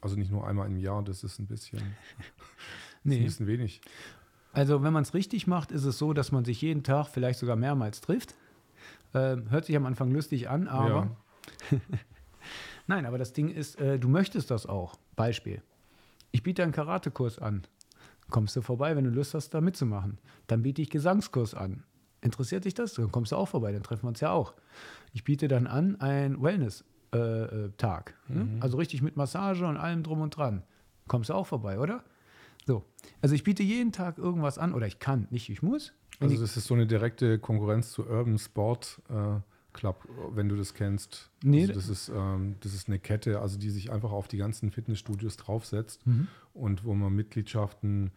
Also nicht nur einmal im Jahr, das ist ein bisschen, ist ein Nee. bisschen wenig. Also wenn man es richtig macht, ist es so, dass man sich jeden Tag vielleicht sogar mehrmals trifft. Ähm, hört sich am Anfang lustig an, aber nein, aber das Ding ist, äh, du möchtest das auch. Beispiel. Ich biete einen Karatekurs an. Kommst du vorbei, wenn du Lust hast, da mitzumachen. Dann biete ich Gesangskurs an. Interessiert dich das? Dann kommst du auch vorbei, dann treffen wir uns ja auch. Ich biete dann an einen Wellness-Tag. Ne? Also richtig mit Massage und allem drum und dran. Kommst du auch vorbei, oder? So. Also ich biete jeden Tag irgendwas an, oder ich kann, nicht ich muss. Also das ist so eine direkte Konkurrenz zu Urban Sport äh, Club, wenn du das kennst. Nee, also das, ist, ähm, das ist eine Kette, also die sich einfach auf die ganzen Fitnessstudios draufsetzt Mhm. und wo man Mitgliedschaften äh,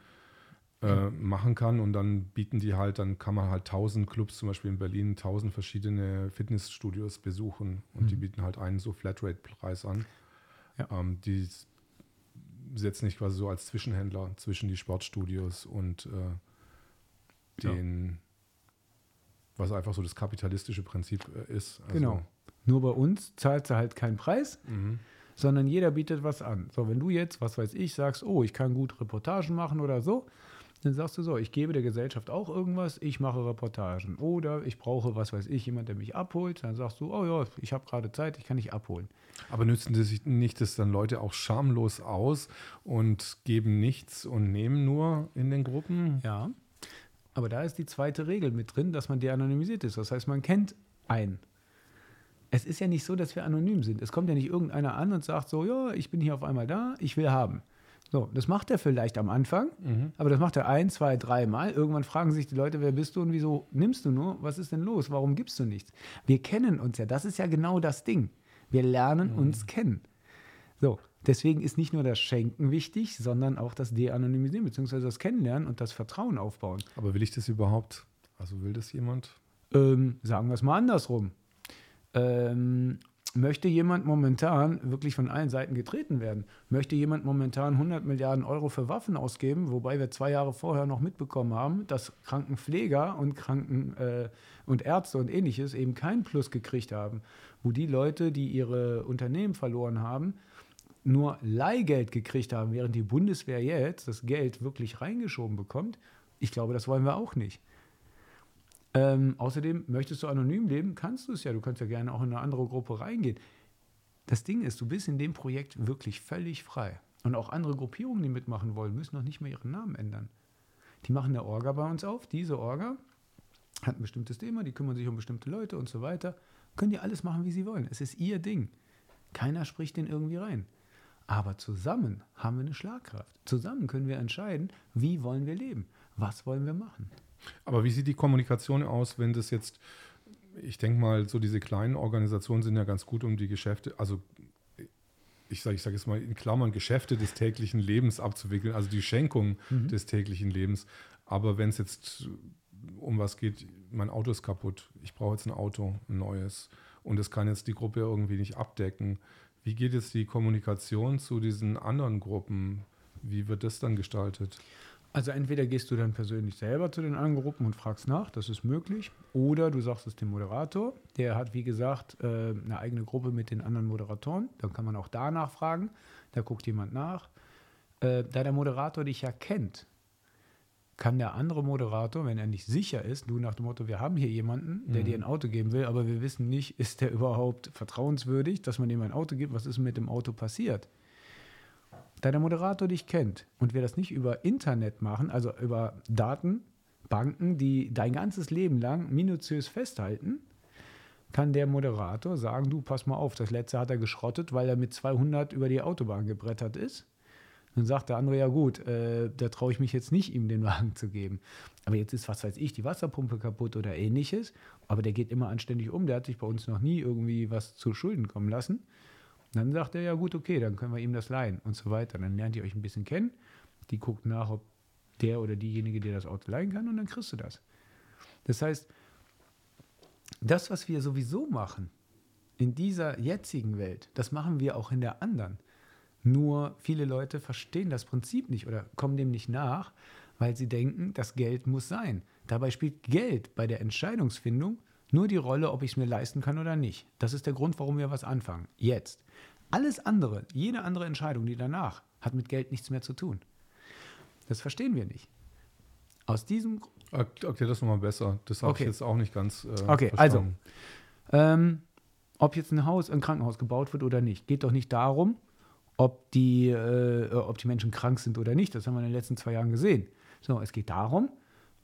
machen kann und dann bieten die halt, dann kann man halt tausend Clubs, zum Beispiel in Berlin, tausend verschiedene Fitnessstudios besuchen und die bieten halt einen so Flatrate-Preis an. Mhm. Ja. Ähm, die setzen sich quasi so als Zwischenhändler zwischen die Sportstudios und äh, Ja. den, was einfach so das kapitalistische Prinzip äh, ist. Also, Genau. Nur bei uns zahlt sie halt keinen Preis, Mhm. sondern jeder bietet was an. So, wenn du jetzt, was weiß ich, sagst, oh, ich kann gut Reportagen machen oder so, dann sagst du so, ich gebe der Gesellschaft auch irgendwas, ich mache Reportagen. Oder ich brauche, was weiß ich, jemand, der mich abholt. Dann sagst du, oh ja, ich habe gerade Zeit, ich kann dich abholen. Aber nützen sich nicht das dann Leute auch schamlos aus und geben nichts und nehmen nur in den Gruppen? Ja. Aber da ist die zweite Regel mit drin, dass man de-anonymisiert ist. Das heißt, man kennt einen. Es ist ja nicht so, dass wir anonym sind. Es kommt ja nicht irgendeiner an und sagt so, ja, ich bin hier auf einmal da, ich will haben. So, das macht er vielleicht am Anfang, aber das macht er ein, zwei, drei Mal. Irgendwann fragen sich die Leute, wer bist du und wieso nimmst du nur? Was ist denn los? Warum gibst du nichts? Wir kennen uns ja. Das ist ja genau das Ding. Wir lernen uns kennen. So, deswegen ist nicht nur das Schenken wichtig, sondern auch das De-Anonymisieren, beziehungsweise das Kennenlernen und das Vertrauen aufbauen. Aber will ich das überhaupt? Also will das jemand? Ähm, sagen wir es mal andersrum. Ähm, möchte jemand momentan wirklich von allen Seiten getreten werden? Möchte jemand momentan 100 Milliarden Euro für Waffen ausgeben, wobei wir zwei Jahre vorher noch mitbekommen haben, dass Krankenpfleger und Kranken äh, und Ärzte und ähnliches eben keinen Plus gekriegt haben, wo die Leute, die ihre Unternehmen verloren haben, nur Leihgeld gekriegt haben, während die Bundeswehr jetzt das Geld wirklich reingeschoben bekommt. Ich glaube, das wollen wir auch nicht. Ähm, außerdem, möchtest du anonym leben, kannst du es ja. Du kannst ja gerne auch in eine andere Gruppe reingehen. Das Ding ist, du bist in dem Projekt wirklich völlig frei. Und auch andere Gruppierungen, die mitmachen wollen, müssen noch nicht mehr ihren Namen ändern. Die machen eine Orga bei uns auf. Diese Orga hat ein bestimmtes Thema, die kümmern sich um bestimmte Leute und so weiter. Können die alles machen, wie sie wollen. Es ist ihr Ding. Keiner spricht den irgendwie rein. Aber zusammen haben wir eine Schlagkraft. Zusammen können wir entscheiden, wie wollen wir leben, was wollen wir machen. Aber wie sieht die Kommunikation aus, wenn das jetzt, ich denke mal, so diese kleinen Organisationen sind ja ganz gut, um die Geschäfte, also ich sage ich sag jetzt mal in Klammern, Geschäfte des täglichen Lebens abzuwickeln, also die Schenkung mhm. des täglichen Lebens. Aber wenn es jetzt um was geht, mein Auto ist kaputt, ich brauche jetzt ein Auto, ein neues, und das kann jetzt die Gruppe irgendwie nicht abdecken. Wie geht jetzt die Kommunikation zu diesen anderen Gruppen? Wie wird das dann gestaltet? Also entweder gehst du dann persönlich selber zu den anderen Gruppen und fragst nach, das ist möglich, oder du sagst es dem Moderator, der hat wie gesagt äh, eine eigene Gruppe mit den anderen Moderatoren, dann kann man auch da nachfragen, da guckt jemand nach. Äh, da der Moderator dich ja kennt, kann der andere Moderator, wenn er nicht sicher ist, du nach dem Motto, wir haben hier jemanden, der mhm. dir ein Auto geben will, aber wir wissen nicht, ist der überhaupt vertrauenswürdig, dass man ihm ein Auto gibt, was ist mit dem Auto passiert? Da der Moderator dich kennt und wir das nicht über Internet machen, also über Datenbanken, die dein ganzes Leben lang minutiös festhalten, kann der Moderator sagen, du pass mal auf, das letzte hat er geschrottet, weil er mit 200 über die Autobahn gebrettert ist. Dann sagt der andere, ja gut, äh, da traue ich mich jetzt nicht, ihm den Wagen zu geben. Aber jetzt ist, was weiß ich, die Wasserpumpe kaputt oder ähnliches. Aber der geht immer anständig um. Der hat sich bei uns noch nie irgendwie was zu Schulden kommen lassen. Dann sagt er, ja gut, okay, dann können wir ihm das leihen und so weiter. Dann lernt ihr euch ein bisschen kennen. Die guckt nach, ob der oder diejenige dir das Auto leihen kann und dann kriegst du das. Das heißt, das, was wir sowieso machen in dieser jetzigen Welt, das machen wir auch in der anderen. Nur viele Leute verstehen das Prinzip nicht oder kommen dem nicht nach, weil sie denken, das Geld muss sein. Dabei spielt Geld bei der Entscheidungsfindung nur die Rolle, ob ich es mir leisten kann oder nicht. Das ist der Grund, warum wir was anfangen. Jetzt. Alles andere, jede andere Entscheidung, die danach, hat mit Geld nichts mehr zu tun. Das verstehen wir nicht. Aus diesem Okay, das nochmal besser. Das habe okay. ich jetzt auch nicht ganz. Äh, okay, verstanden. also, ähm, ob jetzt ein Haus, ein Krankenhaus gebaut wird oder nicht, geht doch nicht darum, ob die, äh, ob die Menschen krank sind oder nicht. Das haben wir in den letzten zwei Jahren gesehen. So, es geht darum,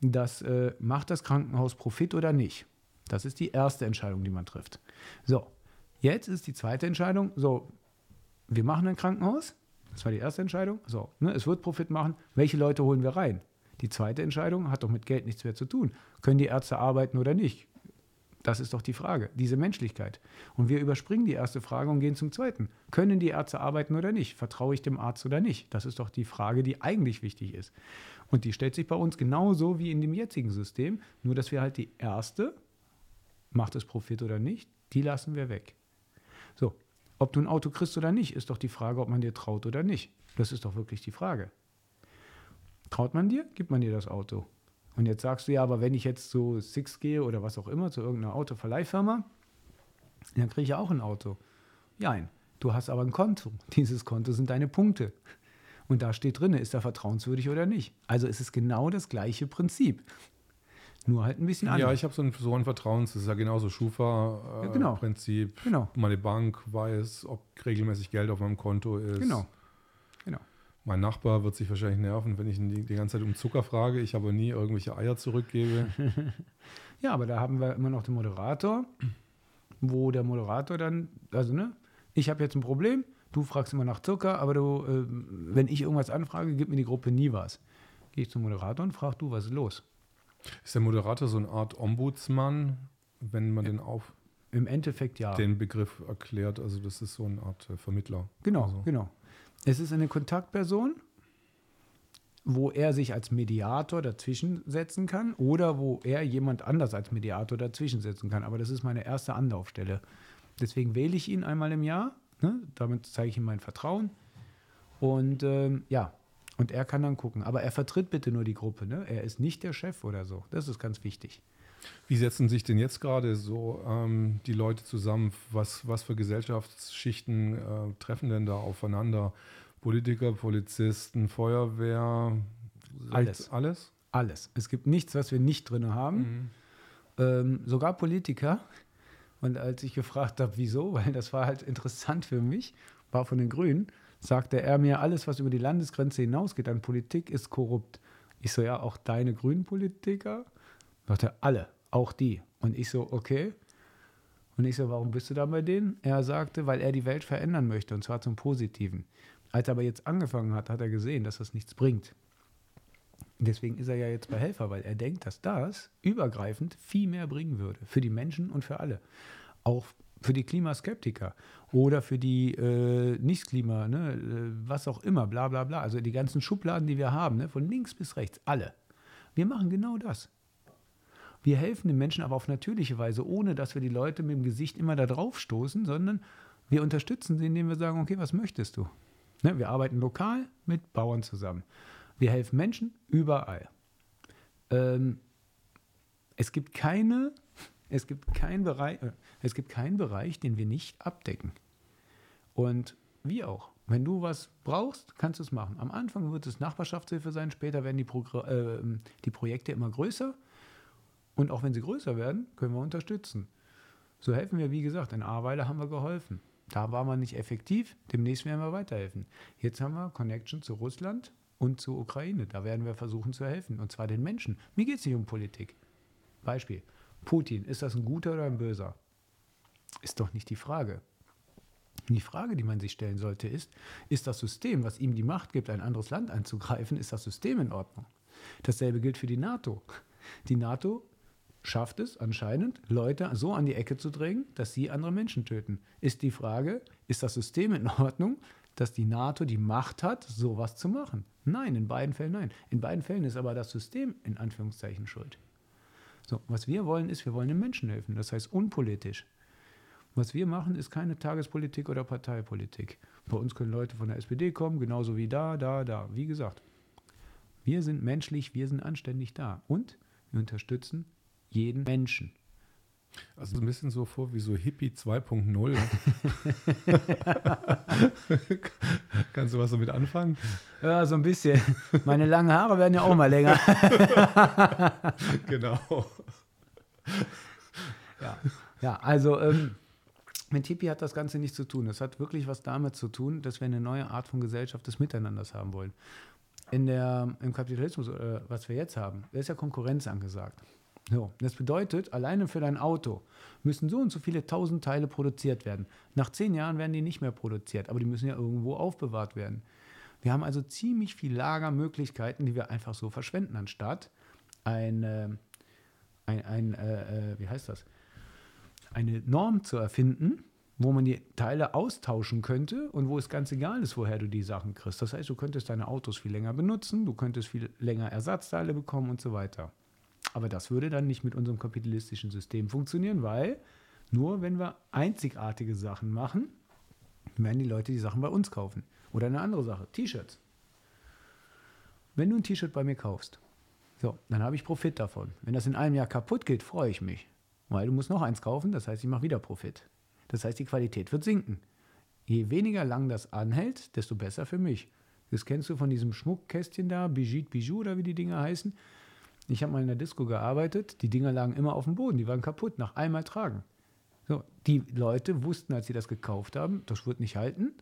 dass äh, macht das Krankenhaus Profit oder nicht. Das ist die erste Entscheidung, die man trifft. So, jetzt ist die zweite Entscheidung, so, wir machen ein Krankenhaus. Das war die erste Entscheidung. So, ne, es wird Profit machen. Welche Leute holen wir rein? Die zweite Entscheidung hat doch mit Geld nichts mehr zu tun. Können die Ärzte arbeiten oder nicht? Das ist doch die Frage, diese Menschlichkeit. Und wir überspringen die erste Frage und gehen zum zweiten. Können die Ärzte arbeiten oder nicht? Vertraue ich dem Arzt oder nicht? Das ist doch die Frage, die eigentlich wichtig ist. Und die stellt sich bei uns genauso wie in dem jetzigen System, nur dass wir halt die erste macht es Profit oder nicht, die lassen wir weg. So, ob du ein Auto kriegst oder nicht, ist doch die Frage, ob man dir traut oder nicht. Das ist doch wirklich die Frage. Traut man dir, gibt man dir das Auto. Und jetzt sagst du ja, aber wenn ich jetzt zu Six gehe oder was auch immer, zu irgendeiner Autoverleihfirma, dann kriege ich ja auch ein Auto. Nein, du hast aber ein Konto. Dieses Konto sind deine Punkte. Und da steht drin, ist er vertrauenswürdig oder nicht. Also ist es genau das gleiche Prinzip. Nur halt ein bisschen anders. Ja, ich habe so ein, so ein Vertrauens, das ist ja genauso Schufa-Prinzip. Äh, genau. genau. Meine Bank weiß, ob regelmäßig Geld auf meinem Konto ist. Genau. Genau. Mein Nachbar wird sich wahrscheinlich nerven, wenn ich ihn die, die ganze Zeit um Zucker frage, ich aber nie irgendwelche Eier zurückgebe. ja, aber da haben wir immer noch den Moderator, wo der Moderator dann, also ne, ich habe jetzt ein Problem, du fragst immer nach Zucker, aber du, äh, wenn ich irgendwas anfrage, gibt mir die Gruppe nie was. Gehe ich zum Moderator und frage du, was ist los? Ist der Moderator so eine Art Ombudsmann, wenn man den auf im Endeffekt ja. den Begriff erklärt? Also das ist so eine Art äh, Vermittler. Genau, also. genau. Es ist eine Kontaktperson, wo er sich als Mediator dazwischen setzen kann oder wo er jemand anders als Mediator dazwischen setzen kann. Aber das ist meine erste Anlaufstelle. Deswegen wähle ich ihn einmal im Jahr. Ne? Damit zeige ich ihm mein Vertrauen. Und ähm, ja, und er kann dann gucken. Aber er vertritt bitte nur die Gruppe. Ne? Er ist nicht der Chef oder so. Das ist ganz wichtig. Wie setzen sich denn jetzt gerade so ähm, die Leute zusammen? Was, was für Gesellschaftsschichten äh, treffen denn da aufeinander? Politiker, Polizisten, Feuerwehr? Alles. Alles? Alles. Es gibt nichts, was wir nicht drin haben. Mhm. Ähm, sogar Politiker. Und als ich gefragt habe, wieso, weil das war halt interessant für mich, war von den Grünen, sagte er mir, alles, was über die Landesgrenze hinausgeht an Politik, ist korrupt. Ich so, ja, auch deine grünen Politiker? Sagte er, alle, auch die. Und ich so, okay. Und ich so, warum bist du da bei denen? Er sagte, weil er die Welt verändern möchte und zwar zum Positiven. Als er aber jetzt angefangen hat, hat er gesehen, dass das nichts bringt. Deswegen ist er ja jetzt bei Helfer, weil er denkt, dass das übergreifend viel mehr bringen würde. Für die Menschen und für alle. Auch für die Klimaskeptiker oder für die äh, Nicht-Klima, ne, äh, was auch immer, bla bla bla. Also die ganzen Schubladen, die wir haben, ne, von links bis rechts, alle. Wir machen genau das. Wir helfen den Menschen aber auf natürliche Weise, ohne dass wir die Leute mit dem Gesicht immer da drauf stoßen, sondern wir unterstützen sie, indem wir sagen, okay, was möchtest du? Ne, wir arbeiten lokal mit Bauern zusammen. Wir helfen Menschen überall. Ähm, es gibt keine, es gibt keinen Bereich, äh, es gibt keinen Bereich, den wir nicht abdecken. Und wie auch. Wenn du was brauchst, kannst du es machen. Am Anfang wird es Nachbarschaftshilfe sein, später werden die, Progr äh, die Projekte immer größer. Und auch wenn sie größer werden, können wir unterstützen. So helfen wir, wie gesagt, in Ahrweiler haben wir geholfen. Da war man nicht effektiv, demnächst werden wir weiterhelfen. Jetzt haben wir Connection zu Russland und zur Ukraine. Da werden wir versuchen zu helfen, und zwar den Menschen. Mir geht es nicht um Politik. Beispiel, Putin, ist das ein guter oder ein böser? Ist doch nicht die Frage. Die Frage, die man sich stellen sollte, ist, ist das System, was ihm die Macht gibt, ein anderes Land anzugreifen, ist das System in Ordnung? Dasselbe gilt für die NATO. Die NATO schafft es anscheinend, Leute so an die Ecke zu drängen, dass sie andere Menschen töten. Ist die Frage, ist das System in Ordnung, dass die NATO die Macht hat, sowas zu machen? Nein, in beiden Fällen nein. In beiden Fällen ist aber das System in Anführungszeichen schuld. So, was wir wollen, ist, wir wollen den Menschen helfen. Das heißt unpolitisch. Was wir machen, ist keine Tagespolitik oder Parteipolitik. Bei uns können Leute von der SPD kommen, genauso wie da, da, da. Wie gesagt, wir sind menschlich, wir sind anständig da. Und wir unterstützen jeden Menschen. Also ein bisschen so vor wie so Hippie 2.0. Kannst du was damit anfangen? Ja, so ein bisschen. Meine langen Haare werden ja auch mal länger. genau. Ja, ja also ähm, mit Hippie hat das Ganze nichts zu tun. Es hat wirklich was damit zu tun, dass wir eine neue Art von Gesellschaft des Miteinanders haben wollen. In der, Im Kapitalismus, äh, was wir jetzt haben, da ist ja Konkurrenz angesagt. So, das bedeutet, alleine für dein Auto müssen so und so viele tausend Teile produziert werden. Nach zehn Jahren werden die nicht mehr produziert, aber die müssen ja irgendwo aufbewahrt werden. Wir haben also ziemlich viel Lagermöglichkeiten, die wir einfach so verschwenden, anstatt ein, äh, ein, ein äh, äh, wie heißt das? Eine Norm zu erfinden, wo man die Teile austauschen könnte und wo es ganz egal ist, woher du die Sachen kriegst. Das heißt, du könntest deine Autos viel länger benutzen, du könntest viel länger Ersatzteile bekommen und so weiter. Aber das würde dann nicht mit unserem kapitalistischen System funktionieren, weil nur wenn wir einzigartige Sachen machen, werden die Leute die Sachen bei uns kaufen. Oder eine andere Sache, T-Shirts. Wenn du ein T-Shirt bei mir kaufst, so, dann habe ich Profit davon. Wenn das in einem Jahr kaputt geht, freue ich mich. Weil du musst noch eins kaufen, das heißt, ich mache wieder Profit. Das heißt, die Qualität wird sinken. Je weniger lang das anhält, desto besser für mich. Das kennst du von diesem Schmuckkästchen da, Bijit Bijou oder wie die Dinger heißen. Ich habe mal in der Disco gearbeitet, die Dinger lagen immer auf dem Boden, die waren kaputt, nach einmal tragen. So, die Leute wussten, als sie das gekauft haben, das wird nicht halten,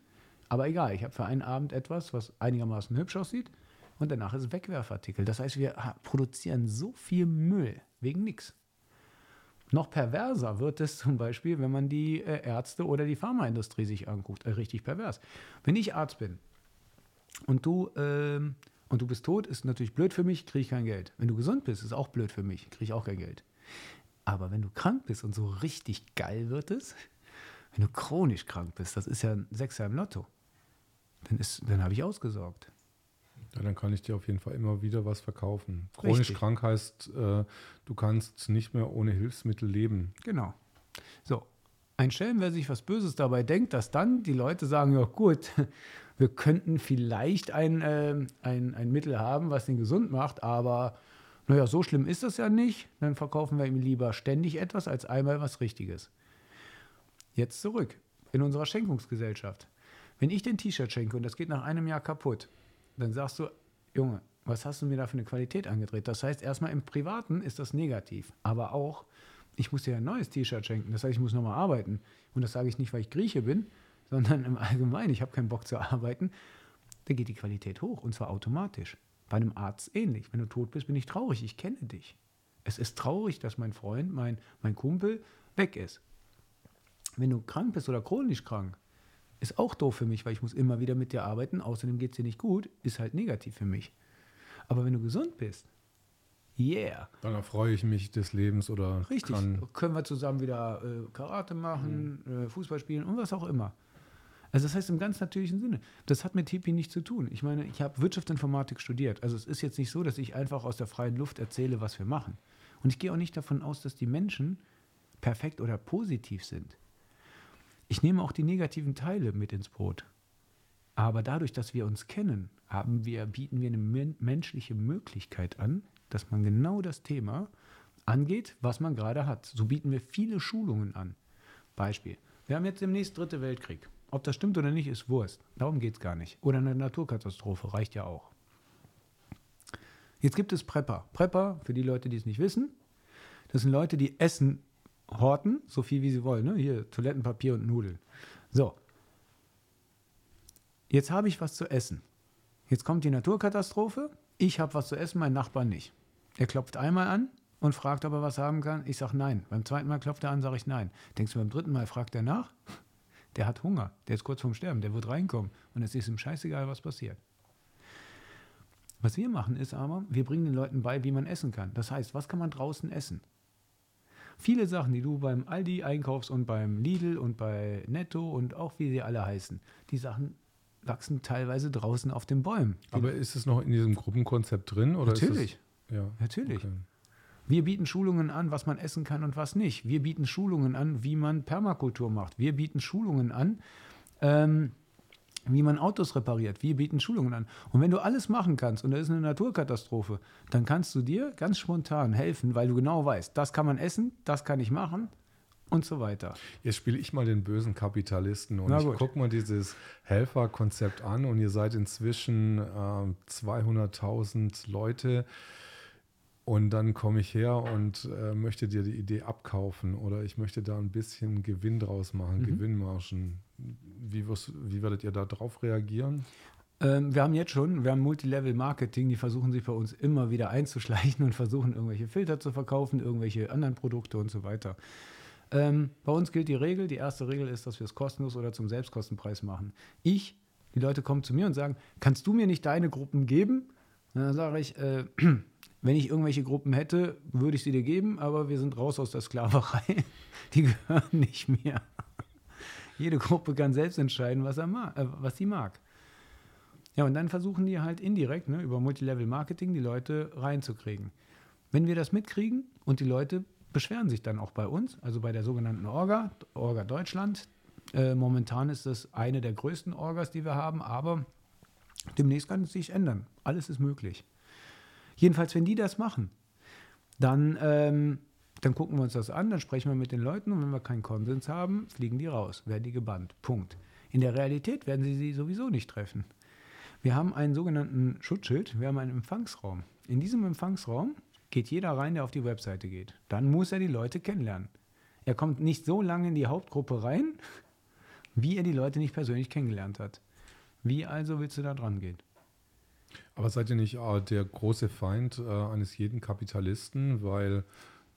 aber egal, ich habe für einen Abend etwas, was einigermaßen hübsch aussieht und danach ist es Wegwerfartikel. Das heißt, wir produzieren so viel Müll wegen nichts. Noch perverser wird es zum Beispiel, wenn man die äh, Ärzte oder die Pharmaindustrie sich anguckt. Äh, richtig pervers. Wenn ich Arzt bin und du ähm, und du bist tot, ist natürlich blöd für mich, kriege ich kein Geld. Wenn du gesund bist, ist auch blöd für mich, kriege ich auch kein Geld. Aber wenn du krank bist und so richtig geil wird es, wenn du chronisch krank bist, das ist ja ein Sechser im Lotto, dann, dann habe ich ausgesorgt. Ja, dann kann ich dir auf jeden Fall immer wieder was verkaufen. Chronisch Richtig. krank heißt, äh, du kannst nicht mehr ohne Hilfsmittel leben. Genau. So, ein Schelm, wer sich was Böses dabei denkt, dass dann die Leute sagen, ja gut, wir könnten vielleicht ein, äh, ein, ein Mittel haben, was ihn gesund macht, aber naja, so schlimm ist das ja nicht. Dann verkaufen wir ihm lieber ständig etwas als einmal was Richtiges. Jetzt zurück in unserer Schenkungsgesellschaft. Wenn ich den T-Shirt schenke und das geht nach einem Jahr kaputt, dann sagst du, Junge, was hast du mir da für eine Qualität angedreht? Das heißt, erstmal im Privaten ist das negativ, aber auch, ich muss dir ein neues T-Shirt schenken. Das heißt, ich muss nochmal arbeiten. Und das sage ich nicht, weil ich Grieche bin, sondern im Allgemeinen, ich habe keinen Bock zu arbeiten. Da geht die Qualität hoch und zwar automatisch. Bei einem Arzt ähnlich. Wenn du tot bist, bin ich traurig. Ich kenne dich. Es ist traurig, dass mein Freund, mein, mein Kumpel weg ist. wenn du krank bist oder chronisch krank, ist auch doof für mich, weil ich muss immer wieder mit dir arbeiten. Außerdem geht es dir nicht gut, ist halt negativ für mich. Aber wenn du gesund bist, yeah. Dann erfreue ich mich des Lebens oder Richtig. Können wir zusammen wieder äh, Karate machen, äh, Fußball spielen und was auch immer. Also das heißt im ganz natürlichen Sinne. Das hat mit Hippie nichts zu tun. Ich meine, ich habe Wirtschaftsinformatik studiert. Also es ist jetzt nicht so, dass ich einfach aus der freien Luft erzähle, was wir machen. Und ich gehe auch nicht davon aus, dass die Menschen perfekt oder positiv sind. Ich nehme auch die negativen Teile mit ins Brot. Aber dadurch, dass wir uns kennen, haben wir, bieten wir eine men menschliche Möglichkeit an, dass man genau das Thema angeht, was man gerade hat. So bieten wir viele Schulungen an. Beispiel. Wir haben jetzt demnächst Dritte Weltkrieg. Ob das stimmt oder nicht, ist Wurst. Darum geht es gar nicht. Oder eine Naturkatastrophe reicht ja auch. Jetzt gibt es Prepper. Prepper, für die Leute, die es nicht wissen, das sind Leute, die Essen horten, so viel wie sie wollen. Ne? Hier Toilettenpapier und Nudeln. So. Jetzt habe ich was zu essen. Jetzt kommt die Naturkatastrophe. Ich habe was zu essen, mein Nachbar nicht. Er klopft einmal an und fragt, ob er was haben kann. Ich sage nein. Beim zweiten Mal klopft er an, sage ich nein. Denkst du, beim dritten Mal fragt er nach? Der hat Hunger. Der ist kurz vorm Sterben. Der wird reinkommen. Und es ist ihm scheißegal, was passiert. Was wir machen ist aber, wir bringen den Leuten bei, wie man essen kann. Das heißt, was kann man draußen essen? Viele Sachen, die du beim Aldi einkaufst und beim Lidl und bei Netto und auch wie sie alle heißen, die Sachen wachsen teilweise draußen auf den Bäumen. Aber ist es noch in diesem Gruppenkonzept drin? Oder Natürlich. Ja. Natürlich. Okay. Wir bieten Schulungen an, was man essen kann und was nicht. Wir bieten Schulungen an, wie man Permakultur macht. Wir bieten Schulungen an, ähm, wie man Autos repariert. Wir bieten Schulungen an. Und wenn du alles machen kannst und da ist eine Naturkatastrophe, dann kannst du dir ganz spontan helfen, weil du genau weißt, das kann man essen, das kann ich machen und so weiter. Jetzt spiele ich mal den bösen Kapitalisten und ich gucke mal dieses Helferkonzept an und ihr seid inzwischen ähm, 200.000 Leute und dann komme ich her und äh, möchte dir die Idee abkaufen oder ich möchte da ein bisschen Gewinn draus machen, Mhm. Gewinnmargen. Wie, wirst, wie werdet ihr da drauf reagieren? Ähm, wir haben jetzt schon, wir haben Multilevel-Marketing, die versuchen sich bei uns immer wieder einzuschleichen und versuchen irgendwelche Filter zu verkaufen, irgendwelche anderen Produkte und so weiter. Ähm, bei uns gilt die Regel, die erste Regel ist, dass wir es kostenlos oder zum Selbstkostenpreis machen. Ich, die Leute kommen zu mir und sagen, kannst du mir nicht deine Gruppen geben? Und dann sage ich, äh, wenn ich irgendwelche Gruppen hätte, würde ich sie dir geben, aber wir sind raus aus der Sklaverei. Die gehören nicht mir. Jede Gruppe kann selbst entscheiden, was, er mag, äh, was sie mag. Ja, und dann versuchen die halt indirekt ne, über Multilevel-Marketing die Leute reinzukriegen. Wenn wir das mitkriegen und die Leute beschweren sich dann auch bei uns, also bei der sogenannten Orga, Orga Deutschland. Äh, momentan ist das eine der größten Orgas, die wir haben, aber demnächst kann es sich ändern. Alles ist möglich. Jedenfalls, wenn die das machen, dann, ähm, dann gucken wir uns das an, dann sprechen wir mit den Leuten und wenn wir keinen Konsens haben, fliegen die raus, werden die gebannt. Punkt. In der Realität werden sie sie sowieso nicht treffen. Wir haben einen sogenannten Schutzschild, wir haben einen Empfangsraum. In diesem Empfangsraum geht jeder rein, der auf die Webseite geht. Dann muss er die Leute kennenlernen. Er kommt nicht so lange in die Hauptgruppe rein, wie er die Leute nicht persönlich kennengelernt hat. Wie also willst du da dran gehen? Aber seid ihr nicht äh, der große Feind äh, eines jeden Kapitalisten, weil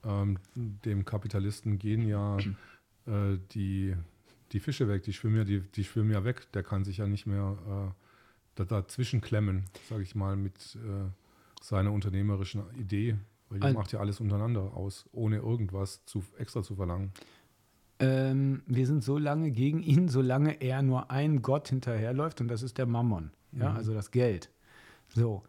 ähm, dem Kapitalisten gehen ja äh, die, die Fische weg, die schwimmen, ja, die, die schwimmen ja weg. Der kann sich ja nicht mehr äh, da, dazwischen klemmen, sage ich mal, mit äh, seiner unternehmerischen Idee. Weil ihr macht ja alles untereinander aus, ohne irgendwas zu, extra zu verlangen. Ähm, wir sind so lange gegen ihn, solange er nur ein Gott hinterherläuft und das ist der Mammon, ja, Mhm. also das Geld. So.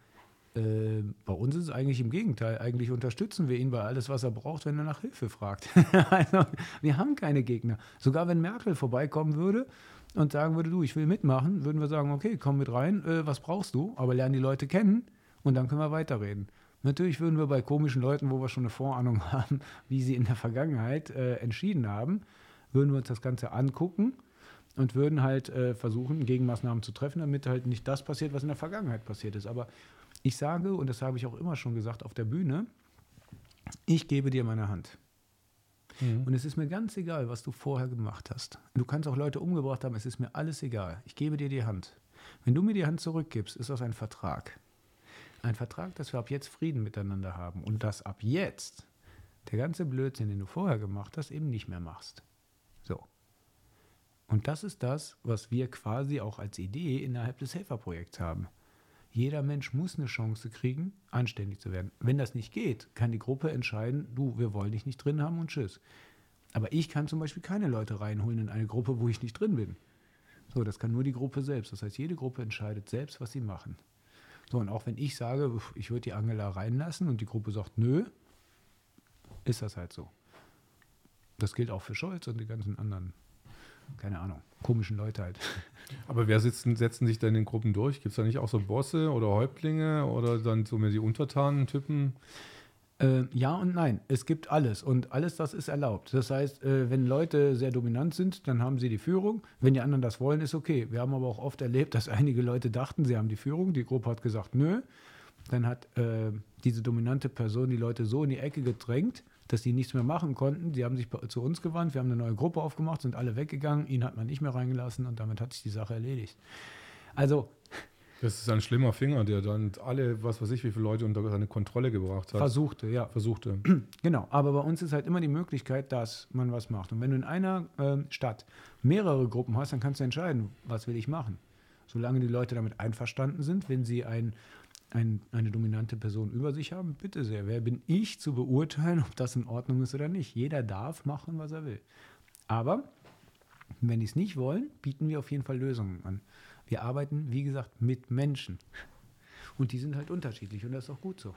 Äh, bei uns ist es eigentlich im Gegenteil. Eigentlich unterstützen wir ihn bei alles, was er braucht, wenn er nach Hilfe fragt. also, wir haben keine Gegner. Sogar wenn Merkel vorbeikommen würde und sagen würde, du, ich will mitmachen, würden wir sagen, okay, komm mit rein, äh, was brauchst du? Aber lernen die Leute kennen und dann können wir weiterreden. Natürlich würden wir bei komischen Leuten, wo wir schon eine Vorahnung haben, wie sie in der Vergangenheit äh, entschieden haben, würden wir uns das Ganze angucken und würden halt äh, versuchen, Gegenmaßnahmen zu treffen, damit halt nicht das passiert, was in der Vergangenheit passiert ist. Aber ich sage, und das habe ich auch immer schon gesagt auf der Bühne, ich gebe dir meine Hand. Und es ist mir ganz egal, was du vorher gemacht hast. Du kannst auch Leute umgebracht haben, es ist mir alles egal. Ich gebe dir die Hand. Wenn du mir die Hand zurückgibst, ist das ein Vertrag. Ein Vertrag, dass wir ab jetzt Frieden miteinander haben und dass ab jetzt der ganze Blödsinn, den du vorher gemacht hast, eben nicht mehr machst. Und das ist das, was wir quasi auch als Idee innerhalb des Helferprojekts haben. Jeder Mensch muss eine Chance kriegen, anständig zu werden. Wenn das nicht geht, kann die Gruppe entscheiden, du, wir wollen dich nicht drin haben und tschüss. Aber ich kann zum Beispiel keine Leute reinholen in eine Gruppe, wo ich nicht drin bin. So, das kann nur die Gruppe selbst. Das heißt, jede Gruppe entscheidet selbst, was sie machen. So, und auch wenn ich sage, ich würde die Angela reinlassen und die Gruppe sagt, nö, ist das halt so. Das gilt auch für Scholz und die ganzen anderen, keine Ahnung, komischen Leute halt. Aber wer sitzen, setzen sich denn in Gruppen durch? Gibt es da nicht auch so Bosse oder Häuptlinge oder dann so mehr die untertanen Typen? Äh, ja und nein. Es gibt alles und alles das ist erlaubt. Das heißt, äh, wenn Leute sehr dominant sind, dann haben sie die Führung. Wenn die anderen das wollen, ist okay. Wir haben aber auch oft erlebt, dass einige Leute dachten, sie haben die Führung. Die Gruppe hat gesagt, nö. Dann hat äh, diese dominante Person die Leute so in die Ecke gedrängt, dass sie nichts mehr machen konnten. Sie haben sich zu uns gewandt, wir haben eine neue Gruppe aufgemacht, sind alle weggegangen, ihn hat man nicht mehr reingelassen und damit hat sich die Sache erledigt. Also. Das ist ein schlimmer Finger, der dann alle, was weiß ich, wie viele Leute unter seine Kontrolle gebracht hat. Versuchte, ja. Versuchte. Genau, aber bei uns ist halt immer die Möglichkeit, dass man was macht. Und wenn du in einer äh, Stadt mehrere Gruppen hast, dann kannst du entscheiden, was will ich machen. Solange die Leute damit einverstanden sind, wenn sie ein ein, eine dominante Person über sich haben, bitte sehr. Wer bin ich zu beurteilen, ob das in Ordnung ist oder nicht? Jeder darf machen, was er will. Aber wenn die es nicht wollen, bieten wir auf jeden Fall Lösungen an. Wir arbeiten, wie gesagt, mit Menschen. Und die sind halt unterschiedlich und das ist auch gut so.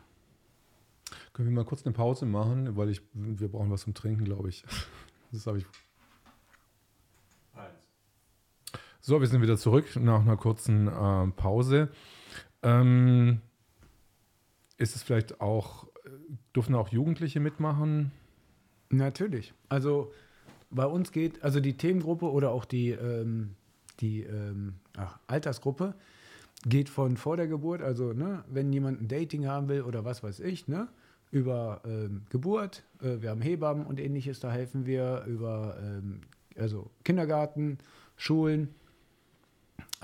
Können wir mal kurz eine Pause machen, weil ich, wir brauchen was zum Trinken, glaube ich. Das habe ich. So, wir sind wieder zurück nach einer kurzen äh, Pause. Ähm, ist es vielleicht auch, dürfen auch Jugendliche mitmachen? Natürlich. Also bei uns geht, also die Themengruppe oder auch die, ähm, die ähm, ach, Altersgruppe geht von vor der Geburt, also ne, wenn jemand ein Dating haben will oder was weiß ich, ne, über ähm, Geburt, äh, wir haben Hebammen und ähnliches, da helfen wir über ähm, also Kindergarten, Schulen, äh,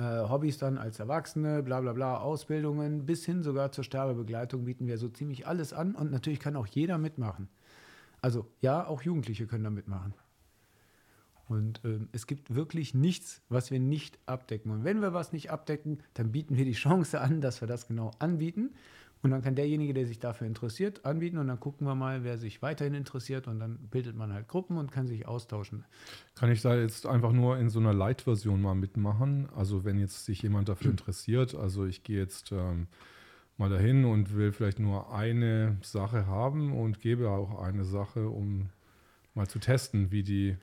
Hobbys dann als Erwachsene, bla bla bla, Ausbildungen, bis hin sogar zur Sterbebegleitung bieten wir so ziemlich alles an und natürlich kann auch jeder mitmachen. Also ja, auch Jugendliche können da mitmachen. Und ähm, es gibt wirklich nichts, was wir nicht abdecken. Und wenn wir was nicht abdecken, dann bieten wir die Chance an, dass wir das genau anbieten. Und dann kann derjenige, der sich dafür interessiert, anbieten und dann gucken wir mal, wer sich weiterhin interessiert und dann bildet man halt Gruppen und kann sich austauschen. Kann ich da jetzt einfach nur in so einer Light-Version mal mitmachen? Also wenn jetzt sich jemand dafür interessiert, also ich gehe jetzt ähm, mal dahin und will vielleicht nur eine Sache haben und gebe auch eine Sache, um mal zu testen, wie die,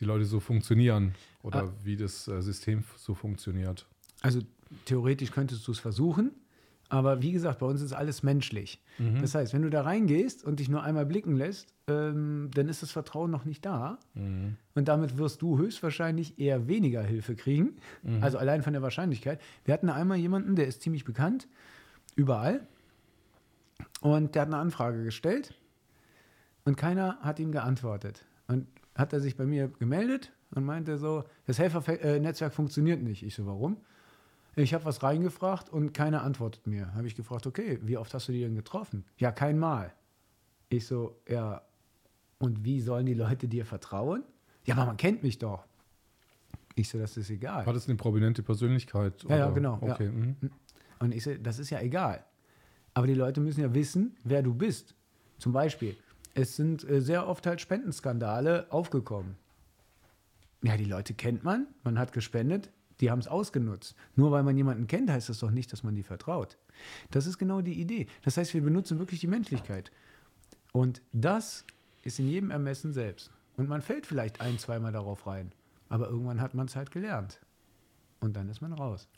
die Leute so funktionieren oder ah. wie das äh, System so funktioniert. Also theoretisch könntest du es versuchen. Aber wie gesagt, bei uns ist alles menschlich. Mhm. Das heißt, wenn du da reingehst und dich nur einmal blicken lässt, ähm, dann ist das Vertrauen noch nicht da. Mhm. Und damit wirst du höchstwahrscheinlich eher weniger Hilfe kriegen. Mhm. Also allein von der Wahrscheinlichkeit. Wir hatten einmal jemanden, der ist ziemlich bekannt, überall. Und der hat eine Anfrage gestellt und keiner hat ihm geantwortet. Und hat er sich bei mir gemeldet und meinte so, das Helfernetzwerk funktioniert nicht. Ich so, warum? Ich habe was reingefragt und keiner antwortet mir. Habe ich gefragt, okay, wie oft hast du die denn getroffen? Ja, kein Mal. Ich so, ja, und wie sollen die Leute dir vertrauen? Ja, aber man kennt mich doch. Ich so, das ist egal. War das eine prominente Persönlichkeit? Ja, oder? ja, genau. Okay. Ja. Mhm. Und ich so, das ist ja egal. Aber die Leute müssen ja wissen, wer du bist. Zum Beispiel, es sind äh, sehr oft halt Spendenskandale aufgekommen. Ja, die Leute kennt man, man hat gespendet, die haben es ausgenutzt. Nur weil man jemanden kennt, heißt das doch nicht, dass man die vertraut. Das ist genau die Idee. Das heißt, wir benutzen wirklich die Menschlichkeit. Und das ist in jedem Ermessen selbst. Und man fällt vielleicht ein, zweimal darauf rein. Aber irgendwann hat man es halt gelernt. Und dann ist man raus.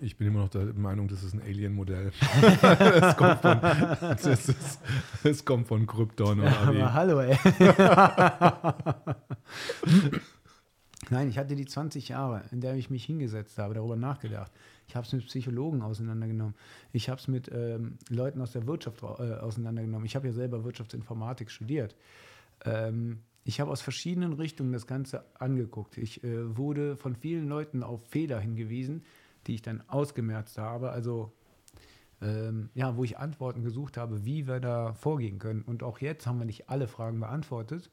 Ich bin immer noch der Meinung, das ist ein Alien-Modell. das, kommt von, das, ist, das kommt von Krypton oder ja, wie? Aber hallo, ey. Nein, ich hatte die 20 Jahre, in der ich mich hingesetzt habe, darüber nachgedacht. Ich habe es mit Psychologen auseinandergenommen. Ich habe es mit ähm, Leuten aus der Wirtschaft äh, auseinandergenommen. Ich habe ja selber Wirtschaftsinformatik studiert. Ähm, ich habe aus verschiedenen Richtungen das Ganze angeguckt. Ich äh, wurde von vielen Leuten auf Fehler hingewiesen, die ich dann ausgemerzt habe. Also ähm, ja, wo ich Antworten gesucht habe, wie wir da vorgehen können. Und auch jetzt haben wir nicht alle Fragen beantwortet.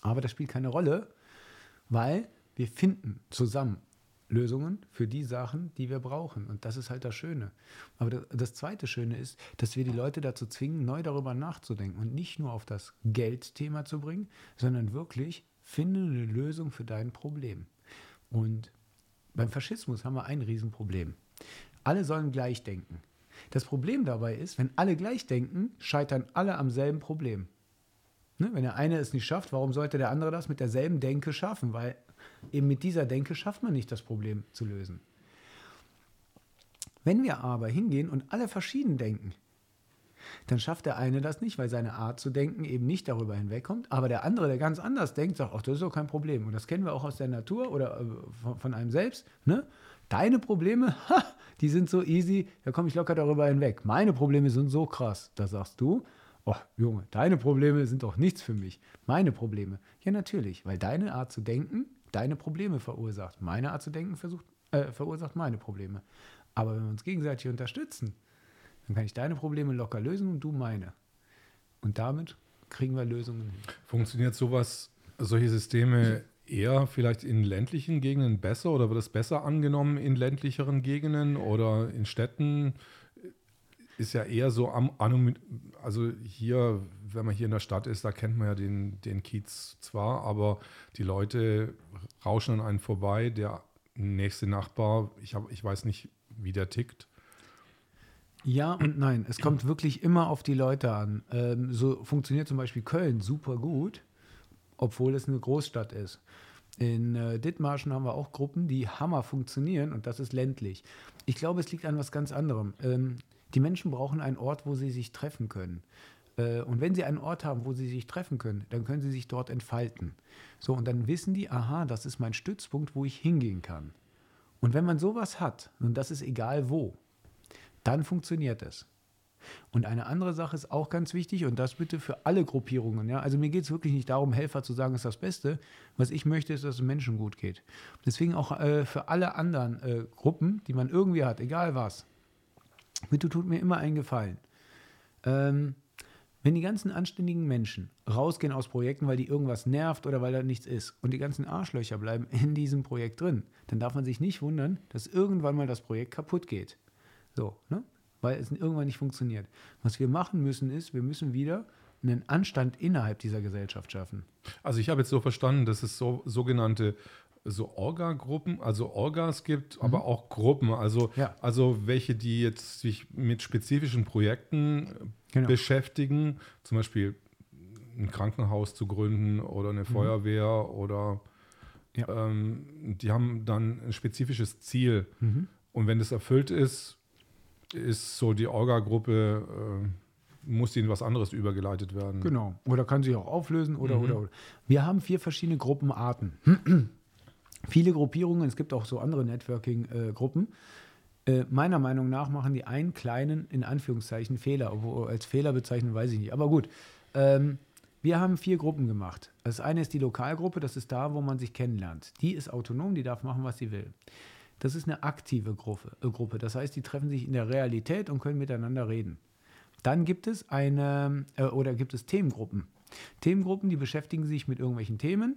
Aber das spielt keine Rolle weil wir finden zusammen Lösungen für die Sachen, die wir brauchen. Und das ist halt das Schöne. Aber das, das, zweite Schöne ist, dass wir die Leute dazu zwingen, neu darüber nachzudenken und nicht nur auf das Geldthema zu bringen, sondern wirklich finde eine Lösung für dein Problem. Und beim Faschismus haben wir ein Riesenproblem. Alle sollen gleich denken. Das Problem dabei ist, wenn alle gleich denken, scheitern alle am selben Problem. Ne? Wenn der eine es nicht schafft, warum sollte der andere das mit derselben Denke schaffen? Weil eben mit dieser Denke schafft man nicht, das Problem zu lösen. Wenn wir aber hingehen und alle verschieden denken, dann schafft der eine das nicht, weil seine Art zu denken eben nicht darüber hinwegkommt. Aber der andere, der ganz anders denkt, sagt, ach, das ist doch kein Problem. Und das kennen wir auch aus der Natur oder äh, von, einem selbst. Ne? Deine Probleme, ha, die sind so easy, da komme ich locker darüber hinweg. Meine Probleme sind so krass, da sagst du, oh Junge, deine Probleme sind doch nichts für mich. Meine Probleme. Ja, natürlich, weil deine Art zu denken deine Probleme verursacht. Meine Art zu denken versucht, äh, verursacht meine Probleme. Aber wenn wir uns gegenseitig unterstützen, dann kann ich deine Probleme locker lösen und du meine. Und damit kriegen wir Lösungen hin. Funktioniert sowas, solche Systeme eher vielleicht in ländlichen Gegenden besser oder wird es besser angenommen in ländlicheren Gegenden oder in Städten? Ist ja eher so, also hier, wenn man hier in der Stadt ist, da kennt man ja den, den Kiez zwar, aber die Leute rauschen an einen vorbei. Der nächste Nachbar, ich, hab, ich weiß nicht, wie der tickt. Ja und nein. Es kommt wirklich immer auf die Leute an. Ähm, so funktioniert zum Beispiel Köln super gut, obwohl es eine Großstadt ist. In äh, Dithmarschen haben wir auch Gruppen, die Hammer funktionieren und das ist ländlich. Ich glaube, es liegt an was ganz anderem. Ähm, die Menschen brauchen einen Ort, wo sie sich treffen können. Äh, und wenn sie einen Ort haben, wo sie sich treffen können, dann können sie sich dort entfalten. So, und dann wissen die, aha, das ist mein Stützpunkt, wo ich hingehen kann. Und wenn man sowas hat, und das ist egal wo, dann funktioniert es. Und eine andere Sache ist auch ganz wichtig und das bitte für alle Gruppierungen. Ja? Also mir geht es wirklich nicht darum, Helfer zu sagen, ist das Beste. Was ich möchte, ist, dass es Menschen gut geht. Deswegen auch äh, für alle anderen äh, Gruppen, die man irgendwie hat, egal was, bitte tut mir immer einen Gefallen. Ähm, wenn die ganzen anständigen Menschen rausgehen aus Projekten, weil die irgendwas nervt oder weil da nichts ist und die ganzen Arschlöcher bleiben in diesem Projekt drin, dann darf man sich nicht wundern, dass irgendwann mal das Projekt kaputt geht. So, ne? weil es irgendwann nicht funktioniert. Was wir machen müssen ist, wir müssen wieder einen Anstand innerhalb dieser Gesellschaft schaffen. Also ich habe jetzt so verstanden, dass es so sogenannte so Orga-Gruppen, also Orgas gibt, mhm. aber auch Gruppen, also, ja. also welche, die jetzt sich mit spezifischen Projekten genau. beschäftigen, zum Beispiel ein Krankenhaus zu gründen oder eine mhm. Feuerwehr oder ja. ähm, die haben dann ein spezifisches Ziel. Mhm. Und wenn das erfüllt ist, ist so die Orga-Gruppe, äh, muss ihnen was anderes übergeleitet werden. Genau. Oder kann sich auch auflösen oder, mhm. oder, oder. Wir haben vier verschiedene Gruppenarten. Viele Gruppierungen, es gibt auch so andere Networking-Gruppen. Äh, meiner Meinung nach machen die einen kleinen, in Anführungszeichen, Fehler. Obwohl als Fehler bezeichnen, weiß ich nicht. Aber gut. Ähm, wir haben vier Gruppen gemacht. Das eine ist die Lokalgruppe, das ist da, wo man sich kennenlernt. Die ist autonom, die darf machen, was sie will. Das ist eine aktive Gruppe. Äh, Gruppe. Das heißt, die treffen sich in der Realität und können miteinander reden. Dann gibt es eine äh, oder gibt es Themengruppen. Themengruppen, die beschäftigen sich mit irgendwelchen Themen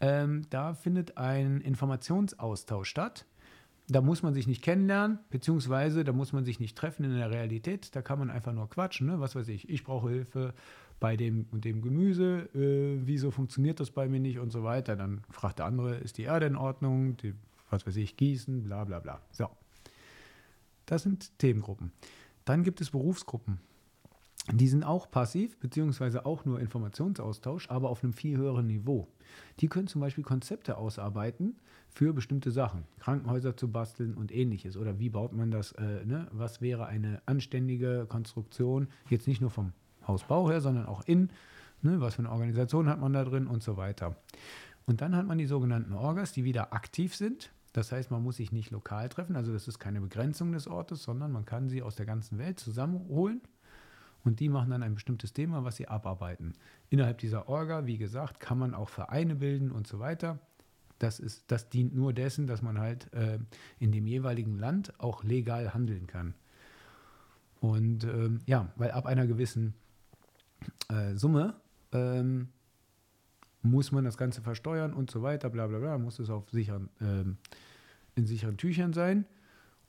ähm, da findet ein Informationsaustausch statt. Da muss man sich nicht kennenlernen, beziehungsweise da muss man sich nicht treffen in der Realität. Da kann man einfach nur quatschen. Ne? Was weiß ich, ich brauche Hilfe bei dem und dem Gemüse. Äh, wieso funktioniert das bei mir nicht und so weiter. Dann fragt der andere, ist die Erde in Ordnung? Die, was weiß ich, gießen, bla bla bla. So. Das sind Themengruppen. Dann gibt es Berufsgruppen. Die sind auch passiv, beziehungsweise auch nur Informationsaustausch, aber auf einem viel höheren Niveau. Die können zum Beispiel Konzepte ausarbeiten für bestimmte Sachen, Krankenhäuser zu basteln und ähnliches. Oder wie baut man das, äh, ne? was wäre eine anständige Konstruktion, jetzt nicht nur vom Hausbau her, sondern auch in, ne? was für eine Organisation hat man da drin und so weiter. Und dann hat man die sogenannten Orgas, die wieder aktiv sind. Das heißt, man muss sich nicht lokal treffen, also das ist keine Begrenzung des Ortes, sondern man kann sie aus der ganzen Welt zusammenholen und die machen dann ein bestimmtes Thema, was sie abarbeiten. Innerhalb dieser Orga, wie gesagt, kann man auch Vereine bilden und so weiter. Das, ist, das dient nur dessen, dass man halt äh, in dem jeweiligen Land auch legal handeln kann. Und ähm, ja, weil ab einer gewissen äh, Summe ähm, muss man das Ganze versteuern und so weiter, bla bla bla, muss es auf sicheren, ähm, in sicheren Tüchern sein.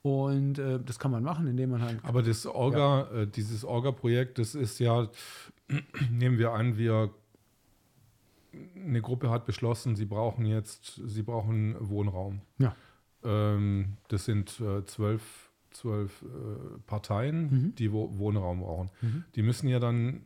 Und äh, das kann man machen, indem man halt. Aber das Orga, äh, dieses Orga-Projekt, das ist ja, nehmen wir an, wir eine Gruppe hat beschlossen, sie brauchen jetzt, sie brauchen Wohnraum. Ja. Ähm, das sind äh, zwölf, zwölf äh, Parteien, Mhm. die Wo Wohnraum brauchen. Mhm. Die müssen ja dann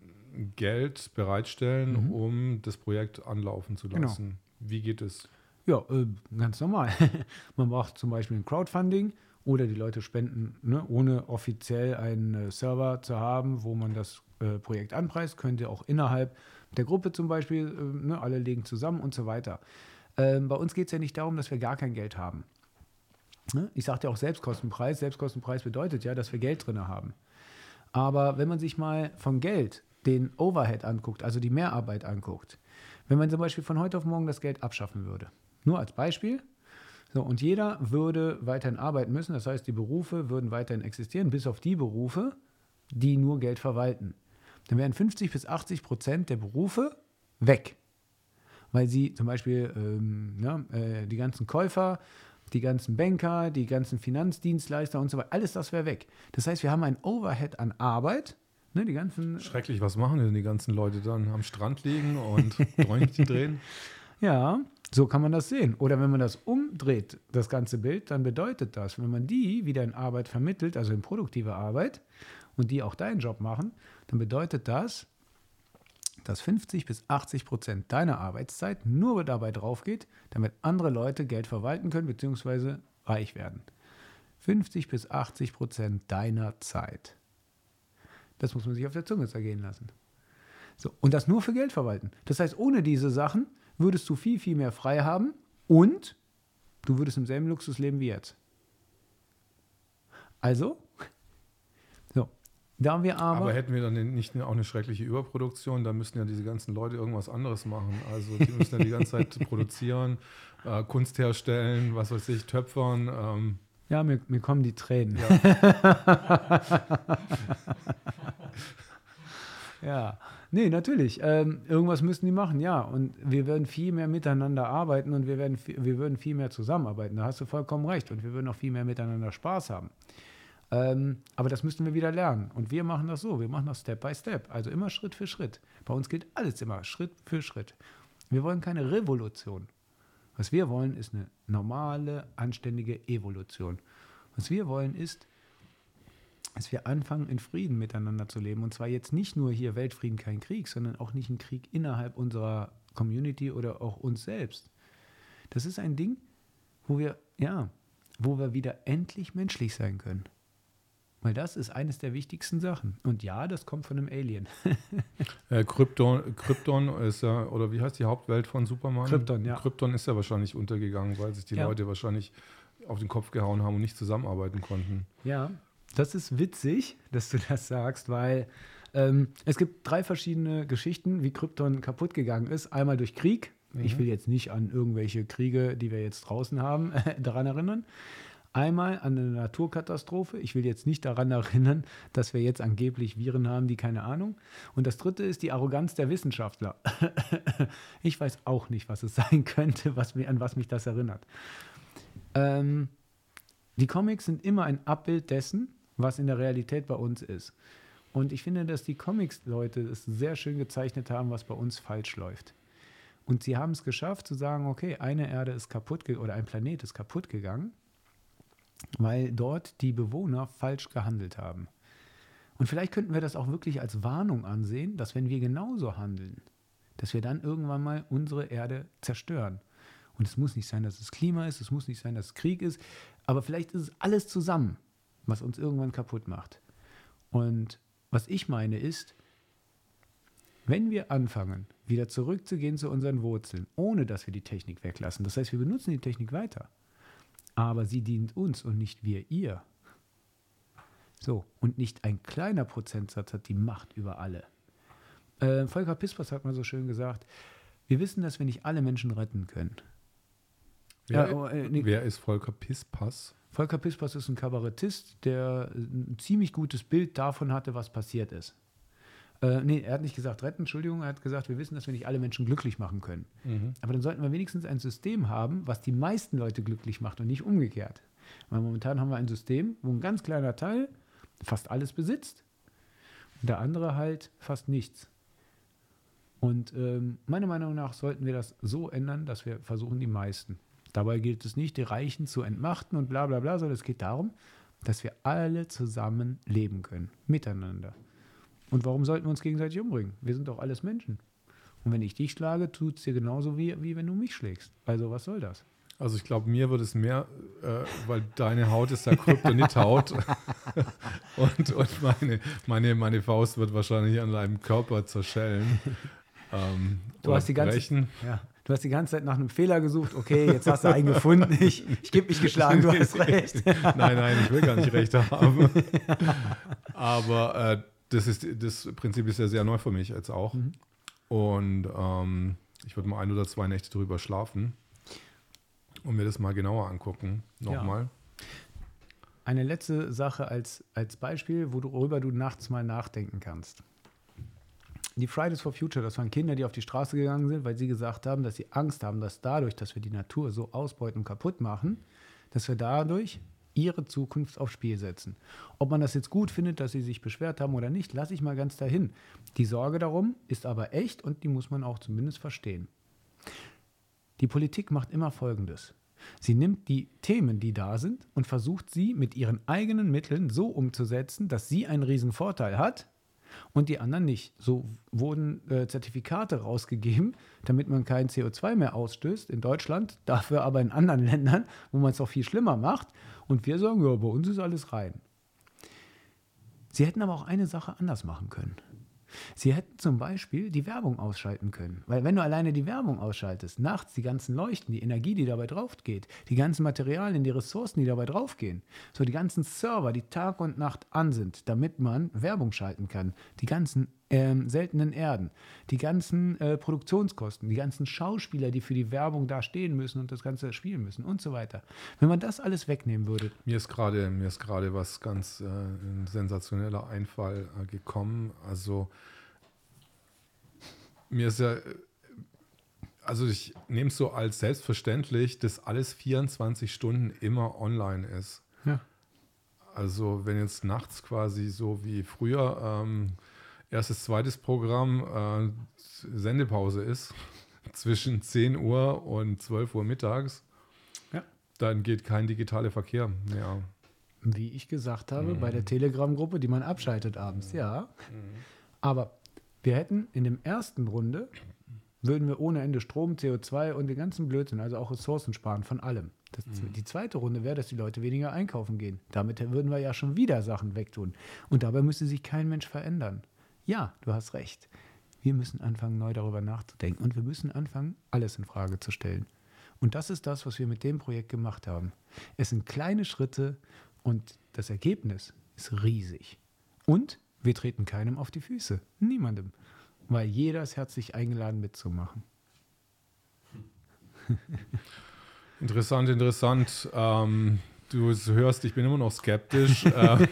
Geld bereitstellen, Mhm. um das Projekt anlaufen zu Genau. lassen. Wie geht es? Ja, äh, ganz normal. Man braucht zum Beispiel ein Crowdfunding oder die Leute spenden, ne, ohne offiziell einen äh, Server zu haben, wo man das äh, Projekt anpreist. Könnt ihr auch innerhalb der Gruppe zum Beispiel, äh, ne, alle legen zusammen und so weiter. Ähm, bei uns geht es ja nicht darum, dass wir gar kein Geld haben. Ne? Ich sagte ja auch Selbstkostenpreis. Selbstkostenpreis bedeutet ja, dass wir Geld drin haben. Aber wenn man sich mal von Geld den Overhead anguckt, also die Mehrarbeit anguckt, wenn man zum Beispiel von heute auf morgen das Geld abschaffen würde, nur als Beispiel, so, und jeder würde weiterhin arbeiten müssen, das heißt, die Berufe würden weiterhin existieren, bis auf die Berufe, die nur Geld verwalten. Dann wären 50 bis 80 Prozent der Berufe weg. Weil sie zum Beispiel ähm, ja, äh, die ganzen Käufer, die ganzen Banker, die ganzen Finanzdienstleister und so weiter, alles das wäre weg. Das heißt, wir haben ein Overhead an Arbeit, ne, die ganzen Schrecklich, was machen denn die ganzen Leute dann? Am Strand liegen und Dräumchen drehen? Ja, so kann man das sehen. Oder wenn man das umdreht, das ganze Bild, dann bedeutet das, wenn man die wieder in Arbeit vermittelt, also in produktive Arbeit, und die auch deinen Job machen, dann bedeutet das, dass 50 bis 80 Prozent deiner Arbeitszeit nur dabei drauf geht, damit andere Leute Geld verwalten können bzw. reich werden. 50 bis 80 Prozent deiner Zeit. Das muss man sich auf der Zunge zergehen lassen. So, und das nur für Geld verwalten. Das heißt, ohne diese Sachen würdest du viel, viel mehr frei haben und du würdest im selben Luxus leben wie jetzt. Also, so, da wir aber, Aber hätten wir dann nicht auch eine schreckliche Überproduktion, dann müssten ja diese ganzen Leute irgendwas anderes machen. Also die müssen ja die ganze Zeit produzieren, äh, Kunst herstellen, was weiß ich, töpfern. Ähm, ja, mir, mir kommen die Tränen. ja. Ja, nee, natürlich. Ähm, irgendwas müssen die machen, ja. Und wir werden viel mehr miteinander arbeiten und wir, werden, wir würden viel mehr zusammenarbeiten. Da hast du vollkommen recht. Und wir würden auch viel mehr miteinander Spaß haben. Ähm, aber das müssten wir wieder lernen. Und wir machen das so. Wir machen das Step by Step. Also immer Schritt für Schritt. Bei uns gilt alles immer Schritt für Schritt. Wir wollen keine Revolution. Was wir wollen, ist eine normale, anständige Evolution. Was wir wollen, ist, dass wir anfangen, in Frieden miteinander zu leben. Und zwar jetzt nicht nur hier Weltfrieden, kein Krieg, sondern auch nicht ein Krieg innerhalb unserer Community oder auch uns selbst. Das ist ein Ding, wo wir, ja, wo wir wieder endlich menschlich sein können. Weil das ist eines der wichtigsten Sachen. Und ja, das kommt von einem Alien. Äh, Krypton, Krypton ist ja, oder wie heißt die Hauptwelt von Superman? Krypton, ja. Krypton ist ja wahrscheinlich untergegangen, weil sich die Ja. Leute wahrscheinlich auf den Kopf gehauen haben und nicht zusammenarbeiten konnten. Ja, das ist witzig, dass du das sagst, weil ähm, es gibt drei verschiedene Geschichten, wie Krypton kaputt gegangen ist. Einmal durch Krieg. Ich will jetzt nicht an irgendwelche Kriege, die wir jetzt draußen haben, daran erinnern. Einmal an eine Naturkatastrophe. Ich will jetzt nicht daran erinnern, dass wir jetzt angeblich Viren haben, die keine Ahnung. Und das dritte ist die Arroganz der Wissenschaftler. ich weiß auch nicht, was es sein könnte, was mir, an was mich das erinnert. Ähm, die Comics sind immer ein Abbild dessen, was in der Realität bei uns ist. Und ich finde, dass die Comics-Leute es sehr schön gezeichnet haben, was bei uns falsch läuft. Und sie haben es geschafft zu sagen, okay, eine Erde ist kaputt oder ein Planet ist kaputt gegangen, weil dort die Bewohner falsch gehandelt haben. Und vielleicht könnten wir das auch wirklich als Warnung ansehen, dass wenn wir genauso handeln, dass wir dann irgendwann mal unsere Erde zerstören. Und es muss nicht sein, dass es Klima ist, es muss nicht sein, dass es Krieg ist, aber vielleicht ist es alles zusammen, was uns irgendwann kaputt macht. Und was ich meine ist, wenn wir anfangen, wieder zurückzugehen zu unseren Wurzeln, ohne dass wir die Technik weglassen, das heißt, wir benutzen die Technik weiter, aber sie dient uns und nicht wir ihr. So, und nicht ein kleiner Prozentsatz hat die Macht über alle. Äh, Volker Pispers hat mal so schön gesagt, wir wissen, dass wir nicht alle Menschen retten können. Wer, Ja, oh, äh, nee. wer ist Volker Pispas? Volker Pispers ist ein Kabarettist, der ein ziemlich gutes Bild davon hatte, was passiert ist. Äh, nee, er hat nicht gesagt retten, Entschuldigung, er hat gesagt, wir wissen, dass wir nicht alle Menschen glücklich machen können. Mhm. Aber dann sollten wir wenigstens ein System haben, was die meisten Leute glücklich macht und nicht umgekehrt. Weil momentan haben wir ein System, wo ein ganz kleiner Teil fast alles besitzt und der andere halt fast nichts. Und ähm, meiner Meinung nach sollten wir das so ändern, dass wir versuchen, die meisten. Dabei gilt es nicht, die Reichen zu entmachten und bla bla bla, sondern es geht darum, dass wir alle zusammen leben können, miteinander. Und warum sollten wir uns gegenseitig umbringen? Wir sind doch alles Menschen. Und wenn ich dich schlage, tut es dir genauso wie, wie wenn du mich schlägst. Also was soll das? Also ich glaube, mir wird es mehr, äh, weil deine Haut ist ja Kryptonit-Haut und, und meine, meine, meine Faust wird wahrscheinlich an deinem Körper zerschellen. Ähm, Du hast, die ganze, ja, du hast die ganze Zeit nach einem Fehler gesucht. Okay, jetzt hast du einen gefunden. Ich, ich gebe mich geschlagen, du hast recht. Nein, nein, ich will gar nicht recht haben. Aber äh, das, ist, das Prinzip ist ja sehr neu für mich jetzt auch. Mhm. Und ähm, ich würde mal ein oder zwei Nächte drüber schlafen und mir das mal genauer angucken. Nochmal. Eine letzte Sache als, als Beispiel, worüber du nachts mal nachdenken kannst. Die Fridays for Future, das waren Kinder, die auf die Straße gegangen sind, weil sie gesagt haben, dass sie Angst haben, dass dadurch, dass wir die Natur so ausbeuten und kaputt machen, dass wir dadurch ihre Zukunft aufs Spiel setzen. Ob man das jetzt gut findet, dass sie sich beschwert haben oder nicht, lasse ich mal ganz dahin. Die Sorge darum ist aber echt und die muss man auch zumindest verstehen. Die Politik macht immer Folgendes. Sie nimmt die Themen, die da sind, und versucht sie mit ihren eigenen Mitteln so umzusetzen, dass sie einen riesen Vorteil hat und die anderen nicht. So wurden äh, Zertifikate rausgegeben, damit man kein CO2 mehr ausstößt in Deutschland, dafür aber in anderen Ländern, wo man es auch viel schlimmer macht. Und wir sagen, ja, bei uns ist alles rein. Sie hätten aber auch eine Sache anders machen können. Sie hätten zum Beispiel die Werbung ausschalten können. Weil wenn du alleine die Werbung ausschaltest, nachts die ganzen Leuchten, die Energie, die dabei drauf geht, die ganzen Materialien, die Ressourcen, die dabei draufgehen, so die ganzen Server, die Tag und Nacht an sind, damit man Werbung schalten kann, die ganzen ähm, seltenen Erden, die ganzen äh, Produktionskosten, die ganzen Schauspieler, die für die Werbung da stehen müssen und das Ganze spielen müssen und so weiter. Wenn man das alles wegnehmen würde, Mir ist gerade mir ist gerade was ganz äh, ein sensationeller Einfall äh, gekommen. Also mir ist ja, äh, also ich nehme es so als selbstverständlich, dass alles 24 Stunden immer online ist. Ja. Also wenn jetzt nachts quasi so wie früher ähm, erstes, zweites Programm äh, Sendepause ist, zwischen 10 Uhr und 12 Uhr mittags, Ja. dann geht kein digitaler Verkehr mehr. wie ich gesagt habe, bei der Telegram-Gruppe, die man abschaltet abends, ja. Aber wir hätten in dem ersten Runde, würden wir ohne Ende Strom, CO2 und den ganzen Blödsinn, also auch Ressourcen sparen von allem. Das, Die zweite Runde wäre, dass die Leute weniger einkaufen gehen. Damit würden wir ja schon wieder Sachen wegtun. Und dabei müsste sich kein Mensch verändern. Ja, du hast recht. Wir müssen anfangen, neu darüber nachzudenken. Und wir müssen anfangen, alles in Frage zu stellen. Und das ist das, was wir mit dem Projekt gemacht haben. Es sind kleine Schritte und das Ergebnis ist riesig. Und wir treten keinem auf die Füße. Niemandem. Weil jeder ist herzlich eingeladen mitzumachen. Interessant, interessant. Ähm, du hörst, ich bin immer noch skeptisch. äh,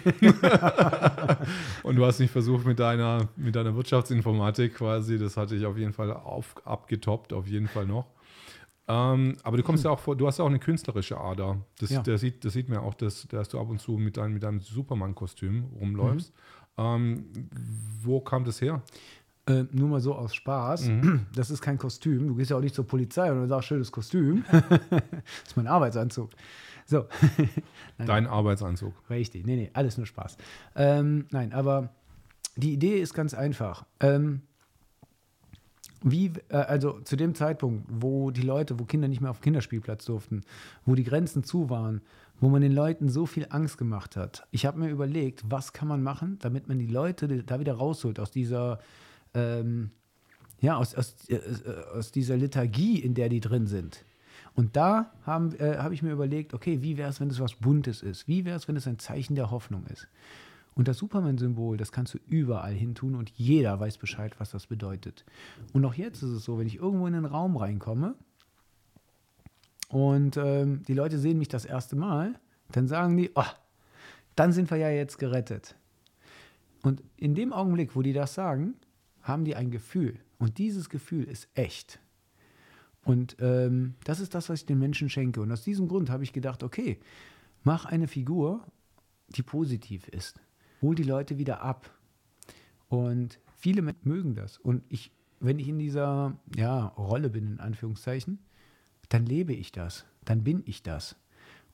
und du hast nicht versucht mit deiner, mit deiner Wirtschaftsinformatik quasi, das hatte ich auf jeden Fall auf, abgetoppt, auf jeden Fall noch. Ähm, aber du kommst ja auch vor, du hast ja auch eine künstlerische Ader. Das, Ja. der sieht, das sieht man auch, dass, dass du ab und zu mit deinem, mit deinem Superman-Kostüm rumläufst. Ähm, wo kam das her? Äh, nur mal so aus Spaß. Das ist kein Kostüm. Du gehst ja auch nicht zur Polizei und sagst, schönes Kostüm. das ist mein Arbeitsanzug. So. Nein. Dein Arbeitsanzug. Richtig, nee, nee, alles nur Spaß. Ähm, nein, aber die Idee ist ganz einfach. Ähm, wie, äh, also zu dem Zeitpunkt, wo die Leute, wo Kinder nicht mehr auf den Kinderspielplatz durften, wo die Grenzen zu waren, wo man den Leuten so viel Angst gemacht hat. Ich habe mir überlegt, was kann man machen, damit man die Leute da wieder rausholt aus dieser, ähm, ja, aus, aus, äh, aus dieser Lethargie, in der die drin sind. Und da habe äh, hab ich mir überlegt, okay, wie wäre es, wenn es was Buntes ist? Wie wäre es, wenn es ein Zeichen der Hoffnung ist? Und das Superman-Symbol, das kannst du überall hin tun und jeder weiß Bescheid, was das bedeutet. Und auch jetzt ist es so, wenn ich irgendwo in einen Raum reinkomme und ähm, die Leute sehen mich das erste Mal, dann sagen die, oh, dann sind wir ja jetzt gerettet. Und in dem Augenblick, wo die das sagen, haben die ein Gefühl. Und dieses Gefühl ist echt. Und ähm, das ist das, was ich den Menschen schenke. Und aus diesem Grund habe ich gedacht, okay, mach eine Figur, die positiv ist. Hol die Leute wieder ab. Und viele Menschen mögen das. Und ich, wenn ich in dieser ja, Rolle bin, in Anführungszeichen, dann lebe ich das. Dann bin ich das.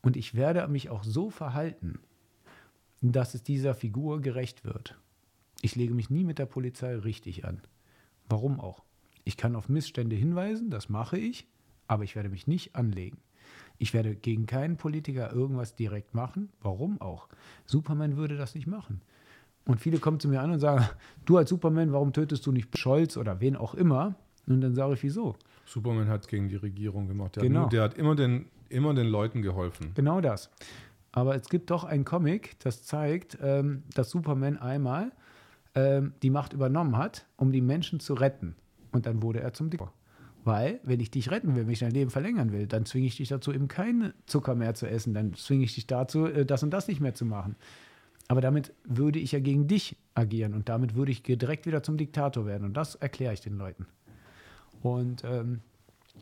Und ich werde mich auch so verhalten, dass es dieser Figur gerecht wird. Ich lege mich nie mit der Polizei richtig an. Warum auch? Ich kann auf Missstände hinweisen, das mache ich, aber ich werde mich nicht anlegen. Ich werde gegen keinen Politiker irgendwas direkt machen. Warum auch? Superman würde das nicht machen. Und viele kommen zu mir an und sagen, du als Superman, warum tötest du nicht Scholz oder wen auch immer? Und dann sage ich, wieso? Superman hat gegen die Regierung gemacht. Der, Genau. hat, nur, der hat immer den, immer den Leuten geholfen. Genau das. Aber es gibt doch ein Comic, das zeigt, ähm, dass Superman einmal ähm, die Macht übernommen hat, um die Menschen zu retten. Und dann wurde er zum Diktator. Weil, wenn ich dich retten will, wenn ich dein Leben verlängern will, dann zwinge ich dich dazu, eben keinen Zucker mehr zu essen. Dann zwinge ich dich dazu, äh, das und das nicht mehr zu machen. Aber damit würde ich ja gegen dich agieren und damit würde ich direkt wieder zum Diktator werden. Und das erkläre ich den Leuten. Und ähm,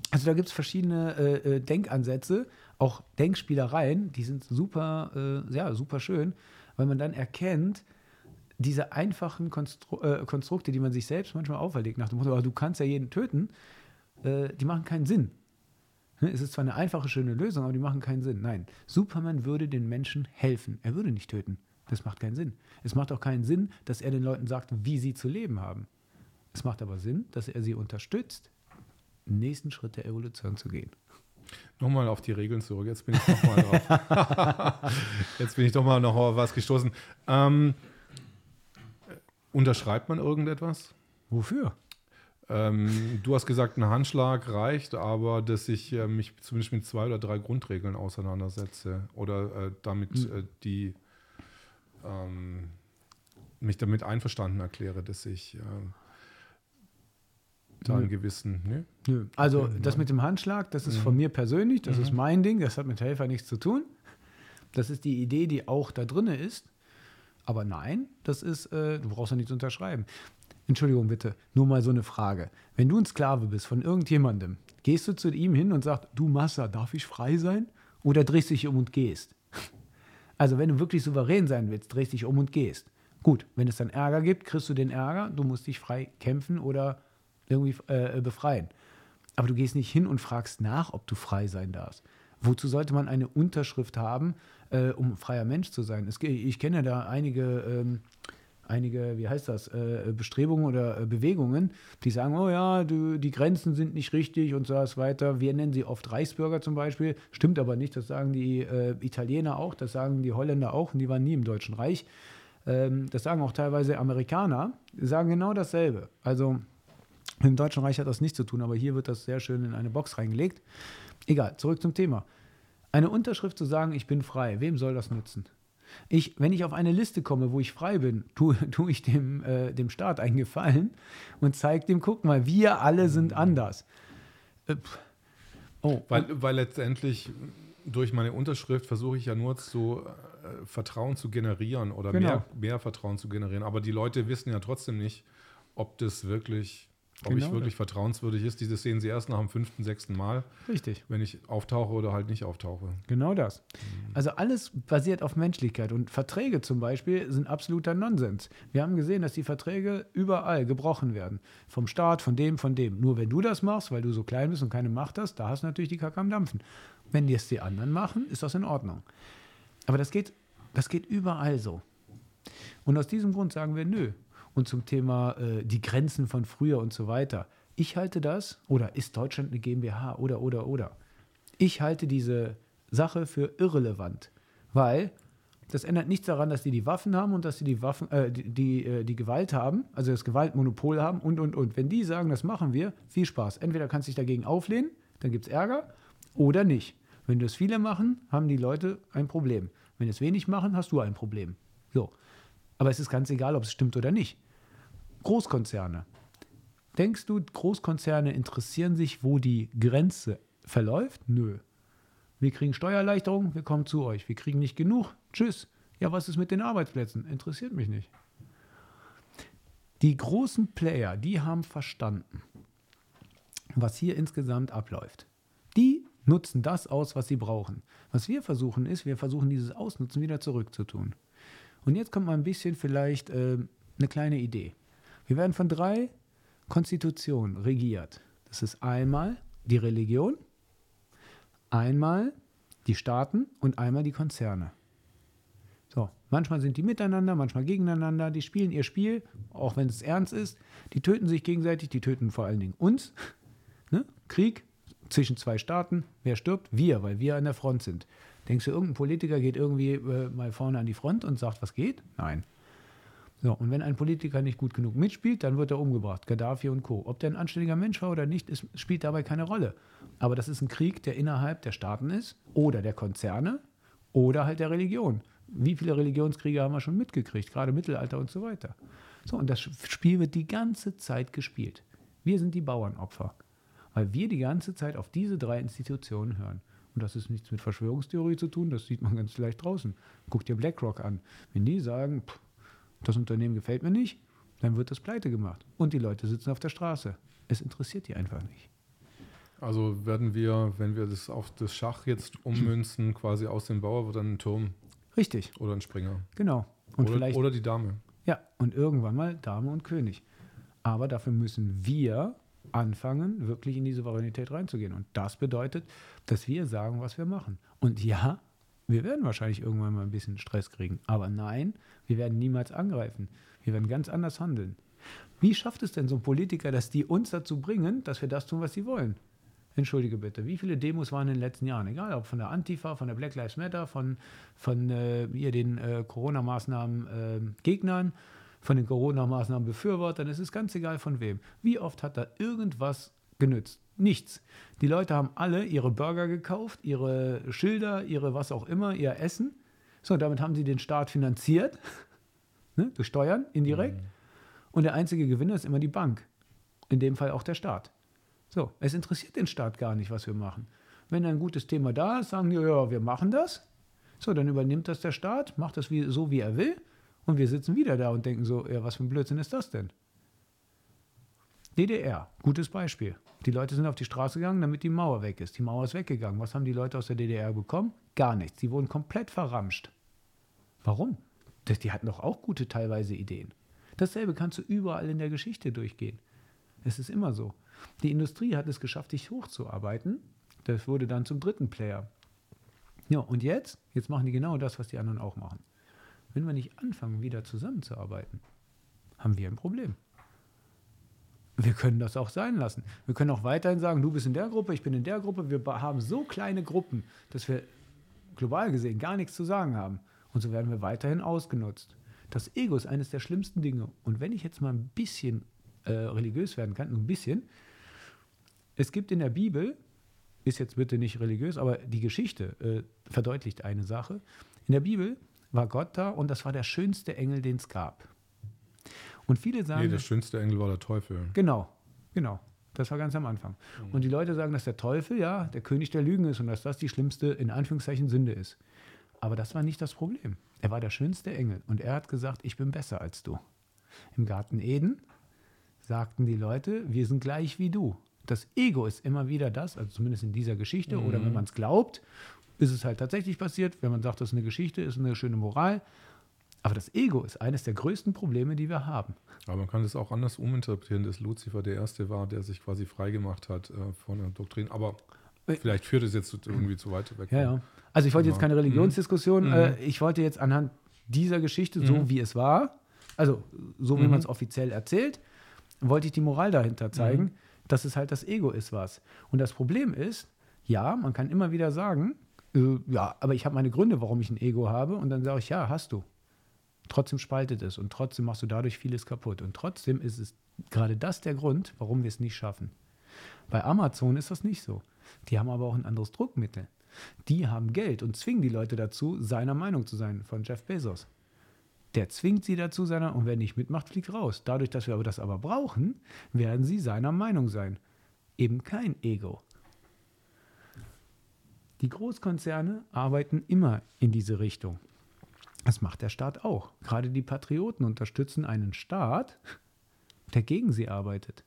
also da gibt es verschiedene äh, äh, Denkansätze, auch Denkspielereien, die sind super, äh, ja, super schön, weil man dann erkennt, diese einfachen Konstru äh, Konstrukte, die man sich selbst manchmal auferlegt, nach dem Motto, "Ah, du kannst ja jeden töten, äh, die machen keinen Sinn. Ne, Es ist zwar eine einfache, schöne Lösung, aber die machen keinen Sinn. Nein, Superman würde den Menschen helfen. Er würde nicht töten. Das macht keinen Sinn. Es macht auch keinen Sinn, dass er den Leuten sagt, wie sie zu leben haben. Es macht aber Sinn, dass er sie unterstützt, den nächsten Schritt der Evolution zu gehen. Nochmal auf die Regeln zurück. Jetzt bin ich nochmal drauf. Jetzt bin ich doch mal noch auf was gestoßen. Ähm, unterschreibt man irgendetwas? Wofür? Ähm, du hast gesagt, ein Handschlag reicht, aber dass ich äh, mich zumindest mit zwei oder drei Grundregeln auseinandersetze oder äh, damit Hm. äh, die ähm, mich damit einverstanden erkläre, dass ich äh, da einen gewissen. Ne? Nö. Also das mit dem Handschlag, das ist Mhm. von mir persönlich, das Mhm. ist mein Ding, das hat mit Helfer nichts zu tun. Das ist die Idee, die auch da drin ist. Aber nein, das ist, äh, du brauchst ja nichts unterschreiben. Entschuldigung bitte, nur mal so eine Frage. Wenn du ein Sklave bist von irgendjemandem, gehst du zu ihm hin und sagst, du Massa, darf ich frei sein? Oder drehst dich um und gehst? Also wenn du wirklich souverän sein willst, drehst dich um und gehst. Gut, wenn es dann Ärger gibt, kriegst du den Ärger, du musst dich frei kämpfen oder irgendwie äh, befreien. Aber du gehst nicht hin und fragst nach, ob du frei sein darfst. Wozu sollte man eine Unterschrift haben, äh, um freier Mensch zu sein? Es, ich kenne da einige, ähm, einige, wie heißt das, äh, Bestrebungen oder äh, Bewegungen, die sagen, oh ja, du, die Grenzen sind nicht richtig und so was weiter. Wir nennen sie oft Reichsbürger zum Beispiel. Stimmt aber nicht, das sagen die äh, Italiener auch, das sagen die Holländer auch und die waren nie im Deutschen Reich. Ähm, das sagen auch teilweise Amerikaner, sagen genau dasselbe. Also im Deutschen Reich hat das nichts zu tun, aber hier wird das sehr schön in eine Box reingelegt. Egal, zurück zum Thema. Eine Unterschrift zu sagen, ich bin frei, wem soll das nützen? Ich, wenn ich auf eine Liste komme, wo ich frei bin, tue, tue ich dem, äh, dem Staat einen Gefallen und zeige dem, guck mal, wir alle sind anders. Äh, oh, Weil, weil letztendlich durch meine Unterschrift versuche ich ja nur zu äh, Vertrauen zu generieren oder Genau. mehr, mehr Vertrauen zu generieren. Aber die Leute wissen ja trotzdem nicht, ob das wirklich, ob Genau ich wirklich vertrauenswürdig ist. Dieses sehen sie erst nach dem fünften, sechsten Mal, richtig. wenn ich auftauche oder halt nicht auftauche. Genau das. Also alles basiert auf Menschlichkeit und Verträge zum Beispiel sind absoluter Nonsens. Wir haben gesehen, dass die Verträge überall gebrochen werden. Vom Staat, von dem, von dem. Nur wenn du das machst, weil du so klein bist und keine Macht hast, da hast du natürlich die Kacke am Dampfen. Wenn es die anderen machen, ist das in Ordnung. Aber das geht, das geht überall so. Und aus diesem Grund sagen wir nö. Und zum Thema äh, die Grenzen von früher und so weiter. Ich halte das, oder ist Deutschland eine GmbH, oder, oder, oder. Ich halte diese Sache für irrelevant, weil das ändert nichts daran, dass die die Waffen haben und dass sie die Waffen, äh, die, die, äh, die Gewalt haben, also das Gewaltmonopol haben und, und, und. Wenn die sagen, das machen wir, viel Spaß. Entweder kannst du dich dagegen auflehnen, dann gibt es Ärger, oder nicht. Wenn das viele machen, haben die Leute ein Problem. Wenn es wenig machen, hast du ein Problem. So. Aber es ist ganz egal, ob es stimmt oder nicht. Großkonzerne. Denkst du, Großkonzerne interessieren sich, wo die Grenze verläuft? Nö. Wir kriegen Steuererleichterungen, wir kommen zu euch. Wir kriegen nicht genug. Tschüss. Ja, was ist mit den Arbeitsplätzen? Interessiert mich nicht. Die großen Player, die haben verstanden, was hier insgesamt abläuft. Die nutzen das aus, was sie brauchen. Was wir versuchen ist, wir versuchen dieses Ausnutzen wieder zurückzutun. Und jetzt kommt mal ein bisschen vielleicht äh, eine kleine Idee. Wir werden von drei Konstitutionen regiert. Das ist einmal die Religion, einmal die Staaten und einmal die Konzerne. So, manchmal sind die miteinander, manchmal gegeneinander, die spielen ihr Spiel, auch wenn es ernst ist. Die töten sich gegenseitig, die töten vor allen Dingen uns. Ne? Krieg zwischen zwei Staaten, wer stirbt? Wir, weil wir an der Front sind. Denkst du, irgendein Politiker geht irgendwie äh, mal vorne an die Front und sagt, was geht? Nein. So, und wenn ein Politiker nicht gut genug mitspielt, dann wird er umgebracht. Gaddafi und Co. Ob der ein anständiger Mensch war oder nicht, ist, spielt dabei keine Rolle. Aber das ist ein Krieg, der innerhalb der Staaten ist oder der Konzerne oder halt der Religion. Wie viele Religionskriege haben wir schon mitgekriegt, gerade Mittelalter und so weiter. So, und das Spiel wird die ganze Zeit gespielt. Wir sind die Bauernopfer, weil wir die ganze Zeit auf diese drei Institutionen hören. Und das ist nichts mit Verschwörungstheorie zu tun, das sieht man ganz leicht draußen. Guck dir BlackRock an. Wenn die sagen, pff, das Unternehmen gefällt mir nicht, dann wird das pleite gemacht. Und die Leute sitzen auf der Straße. Es interessiert die einfach nicht. Also werden wir, wenn wir das auf das Schach jetzt ummünzen, quasi aus dem Bauer wird dann ein Turm. Richtig. Oder ein Springer. Genau. Und oder, vielleicht, oder die Dame. Ja, und irgendwann mal Dame und König. Aber dafür müssen wir anfangen, wirklich in die Souveränität reinzugehen. Und das bedeutet, dass wir sagen, was wir machen. Und ja, wir werden wahrscheinlich irgendwann mal ein bisschen Stress kriegen. Aber nein, wir werden niemals angreifen. Wir werden ganz anders handeln. Wie schafft es denn so ein Politiker, dass die uns dazu bringen, dass wir das tun, was sie wollen? Entschuldige bitte, wie viele Demos waren in den letzten Jahren? Egal, ob von der Antifa, von der Black Lives Matter, von, von äh, ihr den äh, Corona-Maßnahmen äh, Gegnern, von den Corona-Maßnahmen Befürwortern, es ist ganz egal von wem. Wie oft hat da irgendwas genützt? Nichts. Die Leute haben alle ihre Burger gekauft, ihre Schilder, ihre was auch immer, ihr Essen. So, damit haben sie den Staat finanziert, ne, durch Steuern indirekt. Mhm. Und der einzige Gewinner ist immer die Bank. In dem Fall auch der Staat. So, es interessiert den Staat gar nicht, was wir machen. Wenn ein gutes Thema da ist, sagen die, ja, wir machen das. So, dann übernimmt das der Staat, macht das wie, so, wie er will. Und wir sitzen wieder da und denken so, ja, was für ein Blödsinn ist das denn? DDR, gutes Beispiel. Die Leute sind auf die Straße gegangen, damit die Mauer weg ist. Die Mauer ist weggegangen. Was haben die Leute aus der DDR bekommen? Gar nichts. Sie wurden komplett verramscht. Warum? Die hatten doch auch gute teilweise Ideen. Dasselbe kannst du überall in der Geschichte durchgehen. Es ist immer so. Die Industrie hat es geschafft, dich hochzuarbeiten. Das wurde dann zum dritten Player. Ja, und jetzt? Jetzt machen die genau das, was die anderen auch machen. Wenn wir nicht anfangen, wieder zusammenzuarbeiten, haben wir ein Problem. Wir können das auch sein lassen. Wir können auch weiterhin sagen, du bist in der Gruppe, ich bin in der Gruppe. Wir haben so kleine Gruppen, dass wir global gesehen gar nichts zu sagen haben. Und so werden wir weiterhin ausgenutzt. Das Ego ist eines der schlimmsten Dinge. Und wenn ich jetzt mal ein bisschen äh, religiös werden kann, nur ein bisschen, es gibt in der Bibel, ist jetzt bitte nicht religiös, aber die Geschichte äh, verdeutlicht eine Sache. In der Bibel war Gott da und das war der schönste Engel, den es gab. Und viele sagen. Nee, der schönste Engel war der Teufel. Genau, genau. Das war ganz am Anfang. Mhm. Und die Leute sagen, dass der Teufel ja der König der Lügen ist und dass das die schlimmste, in Anführungszeichen, Sünde ist. Aber das war nicht das Problem. Er war der schönste Engel und er hat gesagt, ich bin besser als du. Im Garten Eden sagten die Leute, wir sind gleich wie du. Das Ego ist immer wieder das, also zumindest in dieser Geschichte, mhm. oder wenn mhm. man es glaubt, ist es halt tatsächlich passiert. Wenn man sagt, das ist eine Geschichte, ist eine schöne Moral. Aber das Ego ist eines der größten Probleme, die wir haben. Aber man kann es auch anders uminterpretieren, dass Luzifer der Erste war, der sich quasi freigemacht hat äh, von der Doktrin. Aber äh, vielleicht führt es jetzt irgendwie zu weit weg. Ja, ja. Also ich wollte jetzt keine Religionsdiskussion. Mhm. Äh, ich wollte jetzt anhand dieser Geschichte, so mhm. wie es war, also so wie mhm. man es offiziell erzählt, wollte ich die Moral dahinter zeigen. Mhm dass es halt das Ego ist was. Und das Problem ist, ja, man kann immer wieder sagen, äh, ja, aber ich habe meine Gründe, warum ich ein Ego habe. Und dann sage ich, ja, hast du. Trotzdem spaltet es und trotzdem machst du dadurch vieles kaputt. Und trotzdem ist es gerade das der Grund, warum wir es nicht schaffen. Bei Amazon ist das nicht so. Die haben aber auch ein anderes Druckmittel. Die haben Geld und zwingen die Leute dazu, seiner Meinung zu sein, von Jeff Bezos. Der zwingt sie dazu, seiner, und wer nicht mitmacht, fliegt raus. Dadurch, dass wir aber das aber brauchen, werden sie seiner Meinung sein. Eben kein Ego. Die Großkonzerne arbeiten immer in diese Richtung. Das macht der Staat auch. Gerade die Patrioten unterstützen einen Staat, der gegen sie arbeitet.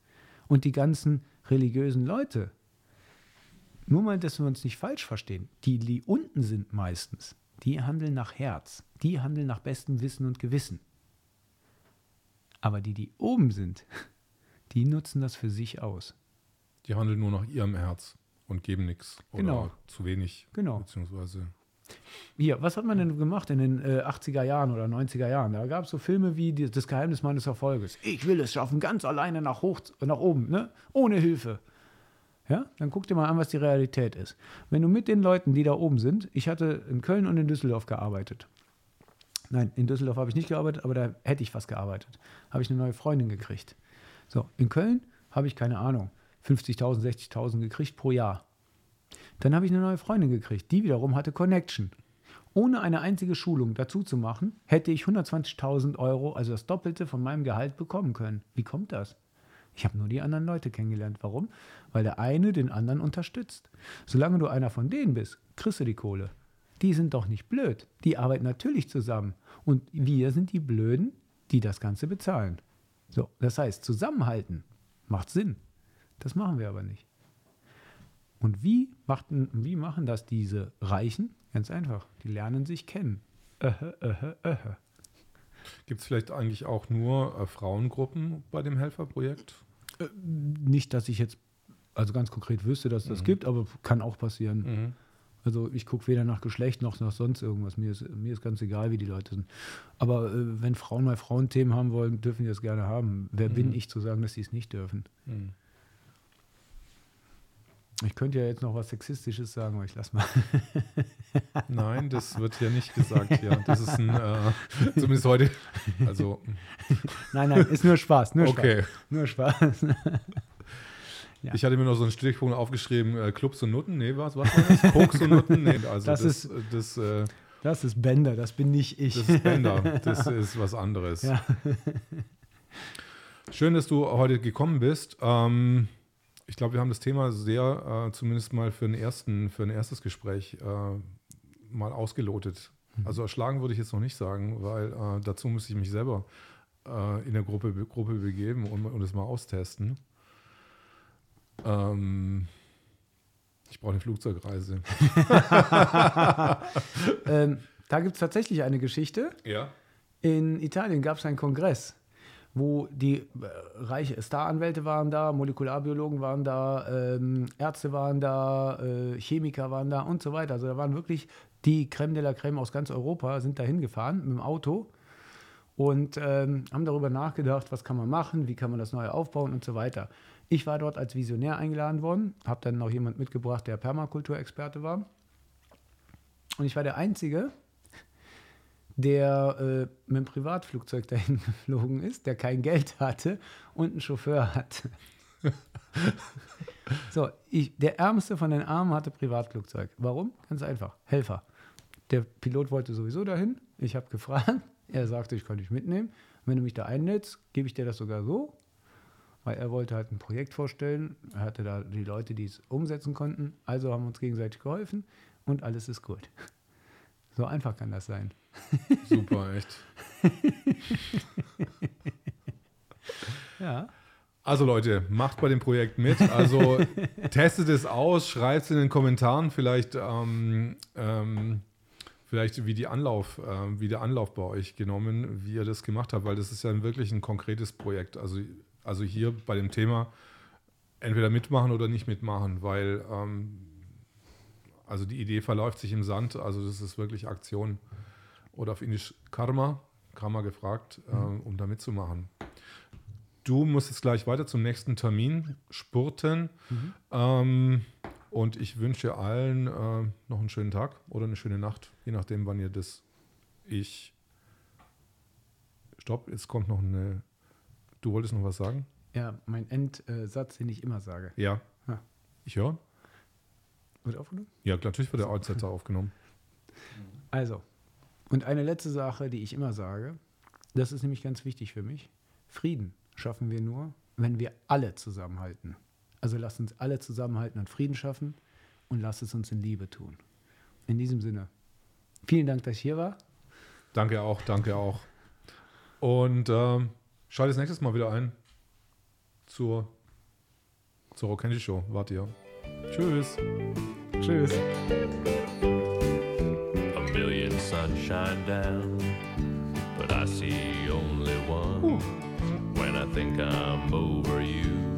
Und die ganzen religiösen Leute, nur mal, dass wir uns nicht falsch verstehen, die, die unten sind meistens, die handeln nach Herz, die handeln nach bestem Wissen und Gewissen. Aber die, die oben sind, die nutzen das für sich aus. Die handeln nur nach ihrem Herz und geben nichts oder Genau. zu wenig. Genau. Beziehungsweise. Hier, was hat man denn gemacht in den äh, 80er Jahren oder 90er Jahren? Da gab es so Filme wie die, Das Geheimnis meines Erfolges. Ich will es schaffen, ganz alleine nach, hoch, nach oben, ne? ohne Hilfe. Ja, dann guck dir mal an, was die Realität ist. Wenn du mit den Leuten, die da oben sind, ich hatte in Köln und in Düsseldorf gearbeitet. Nein, in Düsseldorf habe ich nicht gearbeitet, aber da hätte ich was gearbeitet. Habe ich eine neue Freundin gekriegt. So, in Köln habe ich keine Ahnung, 50.000, 60.000 gekriegt pro Jahr. Dann habe ich eine neue Freundin gekriegt, die wiederum hatte Connection. Ohne eine einzige Schulung dazu zu machen, hätte ich 120.000 Euro, also das Doppelte von meinem Gehalt bekommen können. Wie kommt das? Ich habe nur die anderen Leute kennengelernt. Warum? Weil der eine den anderen unterstützt. Solange du einer von denen bist, kriegst du die Kohle. Die sind doch nicht blöd. Die arbeiten natürlich zusammen. Und wir sind die Blöden, die das Ganze bezahlen. So, das heißt, zusammenhalten macht Sinn. Das machen wir aber nicht. Und wie, machten, wie machen das diese Reichen? Ganz einfach. Die lernen sich kennen. Öhä, öhä, öhä. Gibt es vielleicht eigentlich auch nur äh, Frauengruppen bei dem Helferprojekt? Nicht, dass ich jetzt also ganz konkret wüsste, dass es das gibt, aber kann auch passieren. Mhm. Also ich gucke weder nach Geschlecht noch nach sonst irgendwas. Mir ist, mir ist ganz egal, wie die Leute sind. Aber äh, wenn Frauen mal Frauenthemen haben wollen, dürfen die das gerne haben. Wer bin ich zu sagen, dass sie es nicht dürfen? Ich könnte ja jetzt noch was Sexistisches sagen, aber ich lass mal. Nein, das wird hier nicht gesagt. Ja, das ist ein, äh, zumindest heute. Also, Nein, nein, ist nur Spaß. Nur okay. Spaß. Nur Spaß. Ja. Ich hatte mir noch so einen Stichpunkt aufgeschrieben: äh, Clubs und Nutten. Nee, was, was war das? Koks und Nutten? Nee, also Das das, ist- das, das, äh, Das ist Bender, das bin nicht ich. das ist Bender. Das ist was anderes. Ja. Schön, dass du heute gekommen bist. Ähm, ich glaube, wir haben das Thema sehr, äh, zumindest mal für, einen ersten, für ein erstes Gespräch, äh, mal ausgelotet. Also erschlagen würde ich jetzt noch nicht sagen, weil äh, dazu muss ich mich selber äh, in der Gruppe, Gruppe begeben und, und es mal austesten. Ähm, ich brauche eine Flugzeugreise. ähm, da gibt es tatsächlich eine Geschichte. Ja. In Italien gab es einen Kongress, wo die äh, reiche Staranwälte waren da, Molekularbiologen waren da, ähm, Ärzte waren da, äh, Chemiker waren da und so weiter. Also da waren wirklich die Creme de la Creme aus ganz Europa, sind da hingefahren mit dem Auto und ähm, haben darüber nachgedacht, was kann man machen, wie kann man das neu aufbauen und so weiter. Ich war dort als Visionär eingeladen worden, habe dann noch jemand mitgebracht, der Permakulturexperte war. Und ich war der Einzige, der äh, mit dem Privatflugzeug dahin geflogen ist, der kein Geld hatte und einen Chauffeur hatte. so, ich, der Ärmste von den Armen hatte Privatflugzeug. Warum? Ganz einfach. Helfer. Der Pilot wollte sowieso dahin. Ich habe gefragt. Er sagte, ich kann dich mitnehmen. Wenn du mich da einlädst, gebe ich dir das sogar so. Weil er wollte halt ein Projekt vorstellen. Er hatte da die Leute, die es umsetzen konnten. Also haben wir uns gegenseitig geholfen und alles ist gut. So einfach kann das sein. Super, echt. Ja. Also Leute, macht bei dem Projekt mit. Also testet es aus, schreibt es in den Kommentaren vielleicht, ähm, ähm, vielleicht wie, die Anlauf, äh, wie der Anlauf bei euch genommen, wie ihr das gemacht habt, weil das ist ja wirklich ein konkretes Projekt. Also, also hier bei dem Thema entweder mitmachen oder nicht mitmachen, weil ähm, also die Idee verläuft sich im Sand. Also das ist wirklich Aktion oder auf Indisch Karma, Karma gefragt, äh, um da mitzumachen. Du musst jetzt gleich weiter zum nächsten Termin spurten. Ähm, und ich wünsche allen äh, noch einen schönen Tag oder eine schöne Nacht, je nachdem, wann ihr das. Ich. Stopp, jetzt kommt noch eine. Du wolltest noch was sagen? Ja, mein Endsatz, den ich immer sage. Ja. Ja. Ich höre? Wird aufgenommen? Ja, natürlich wird der Outsetter aufgenommen. Also, und eine letzte Sache, die ich immer sage, das ist nämlich ganz wichtig für mich. Frieden schaffen wir nur, wenn wir alle zusammenhalten. Also lasst uns alle zusammenhalten und Frieden schaffen und lasst es uns in Liebe tun. In diesem Sinne, vielen Dank, dass ich hier war. Danke auch, danke auch. Und ähm, schalte das nächstes Mal wieder ein. zur, zur Rock Show. Wart ihr. Tschüss. Tschüss. A million sunshine down, but I see only one. When I think I'm moving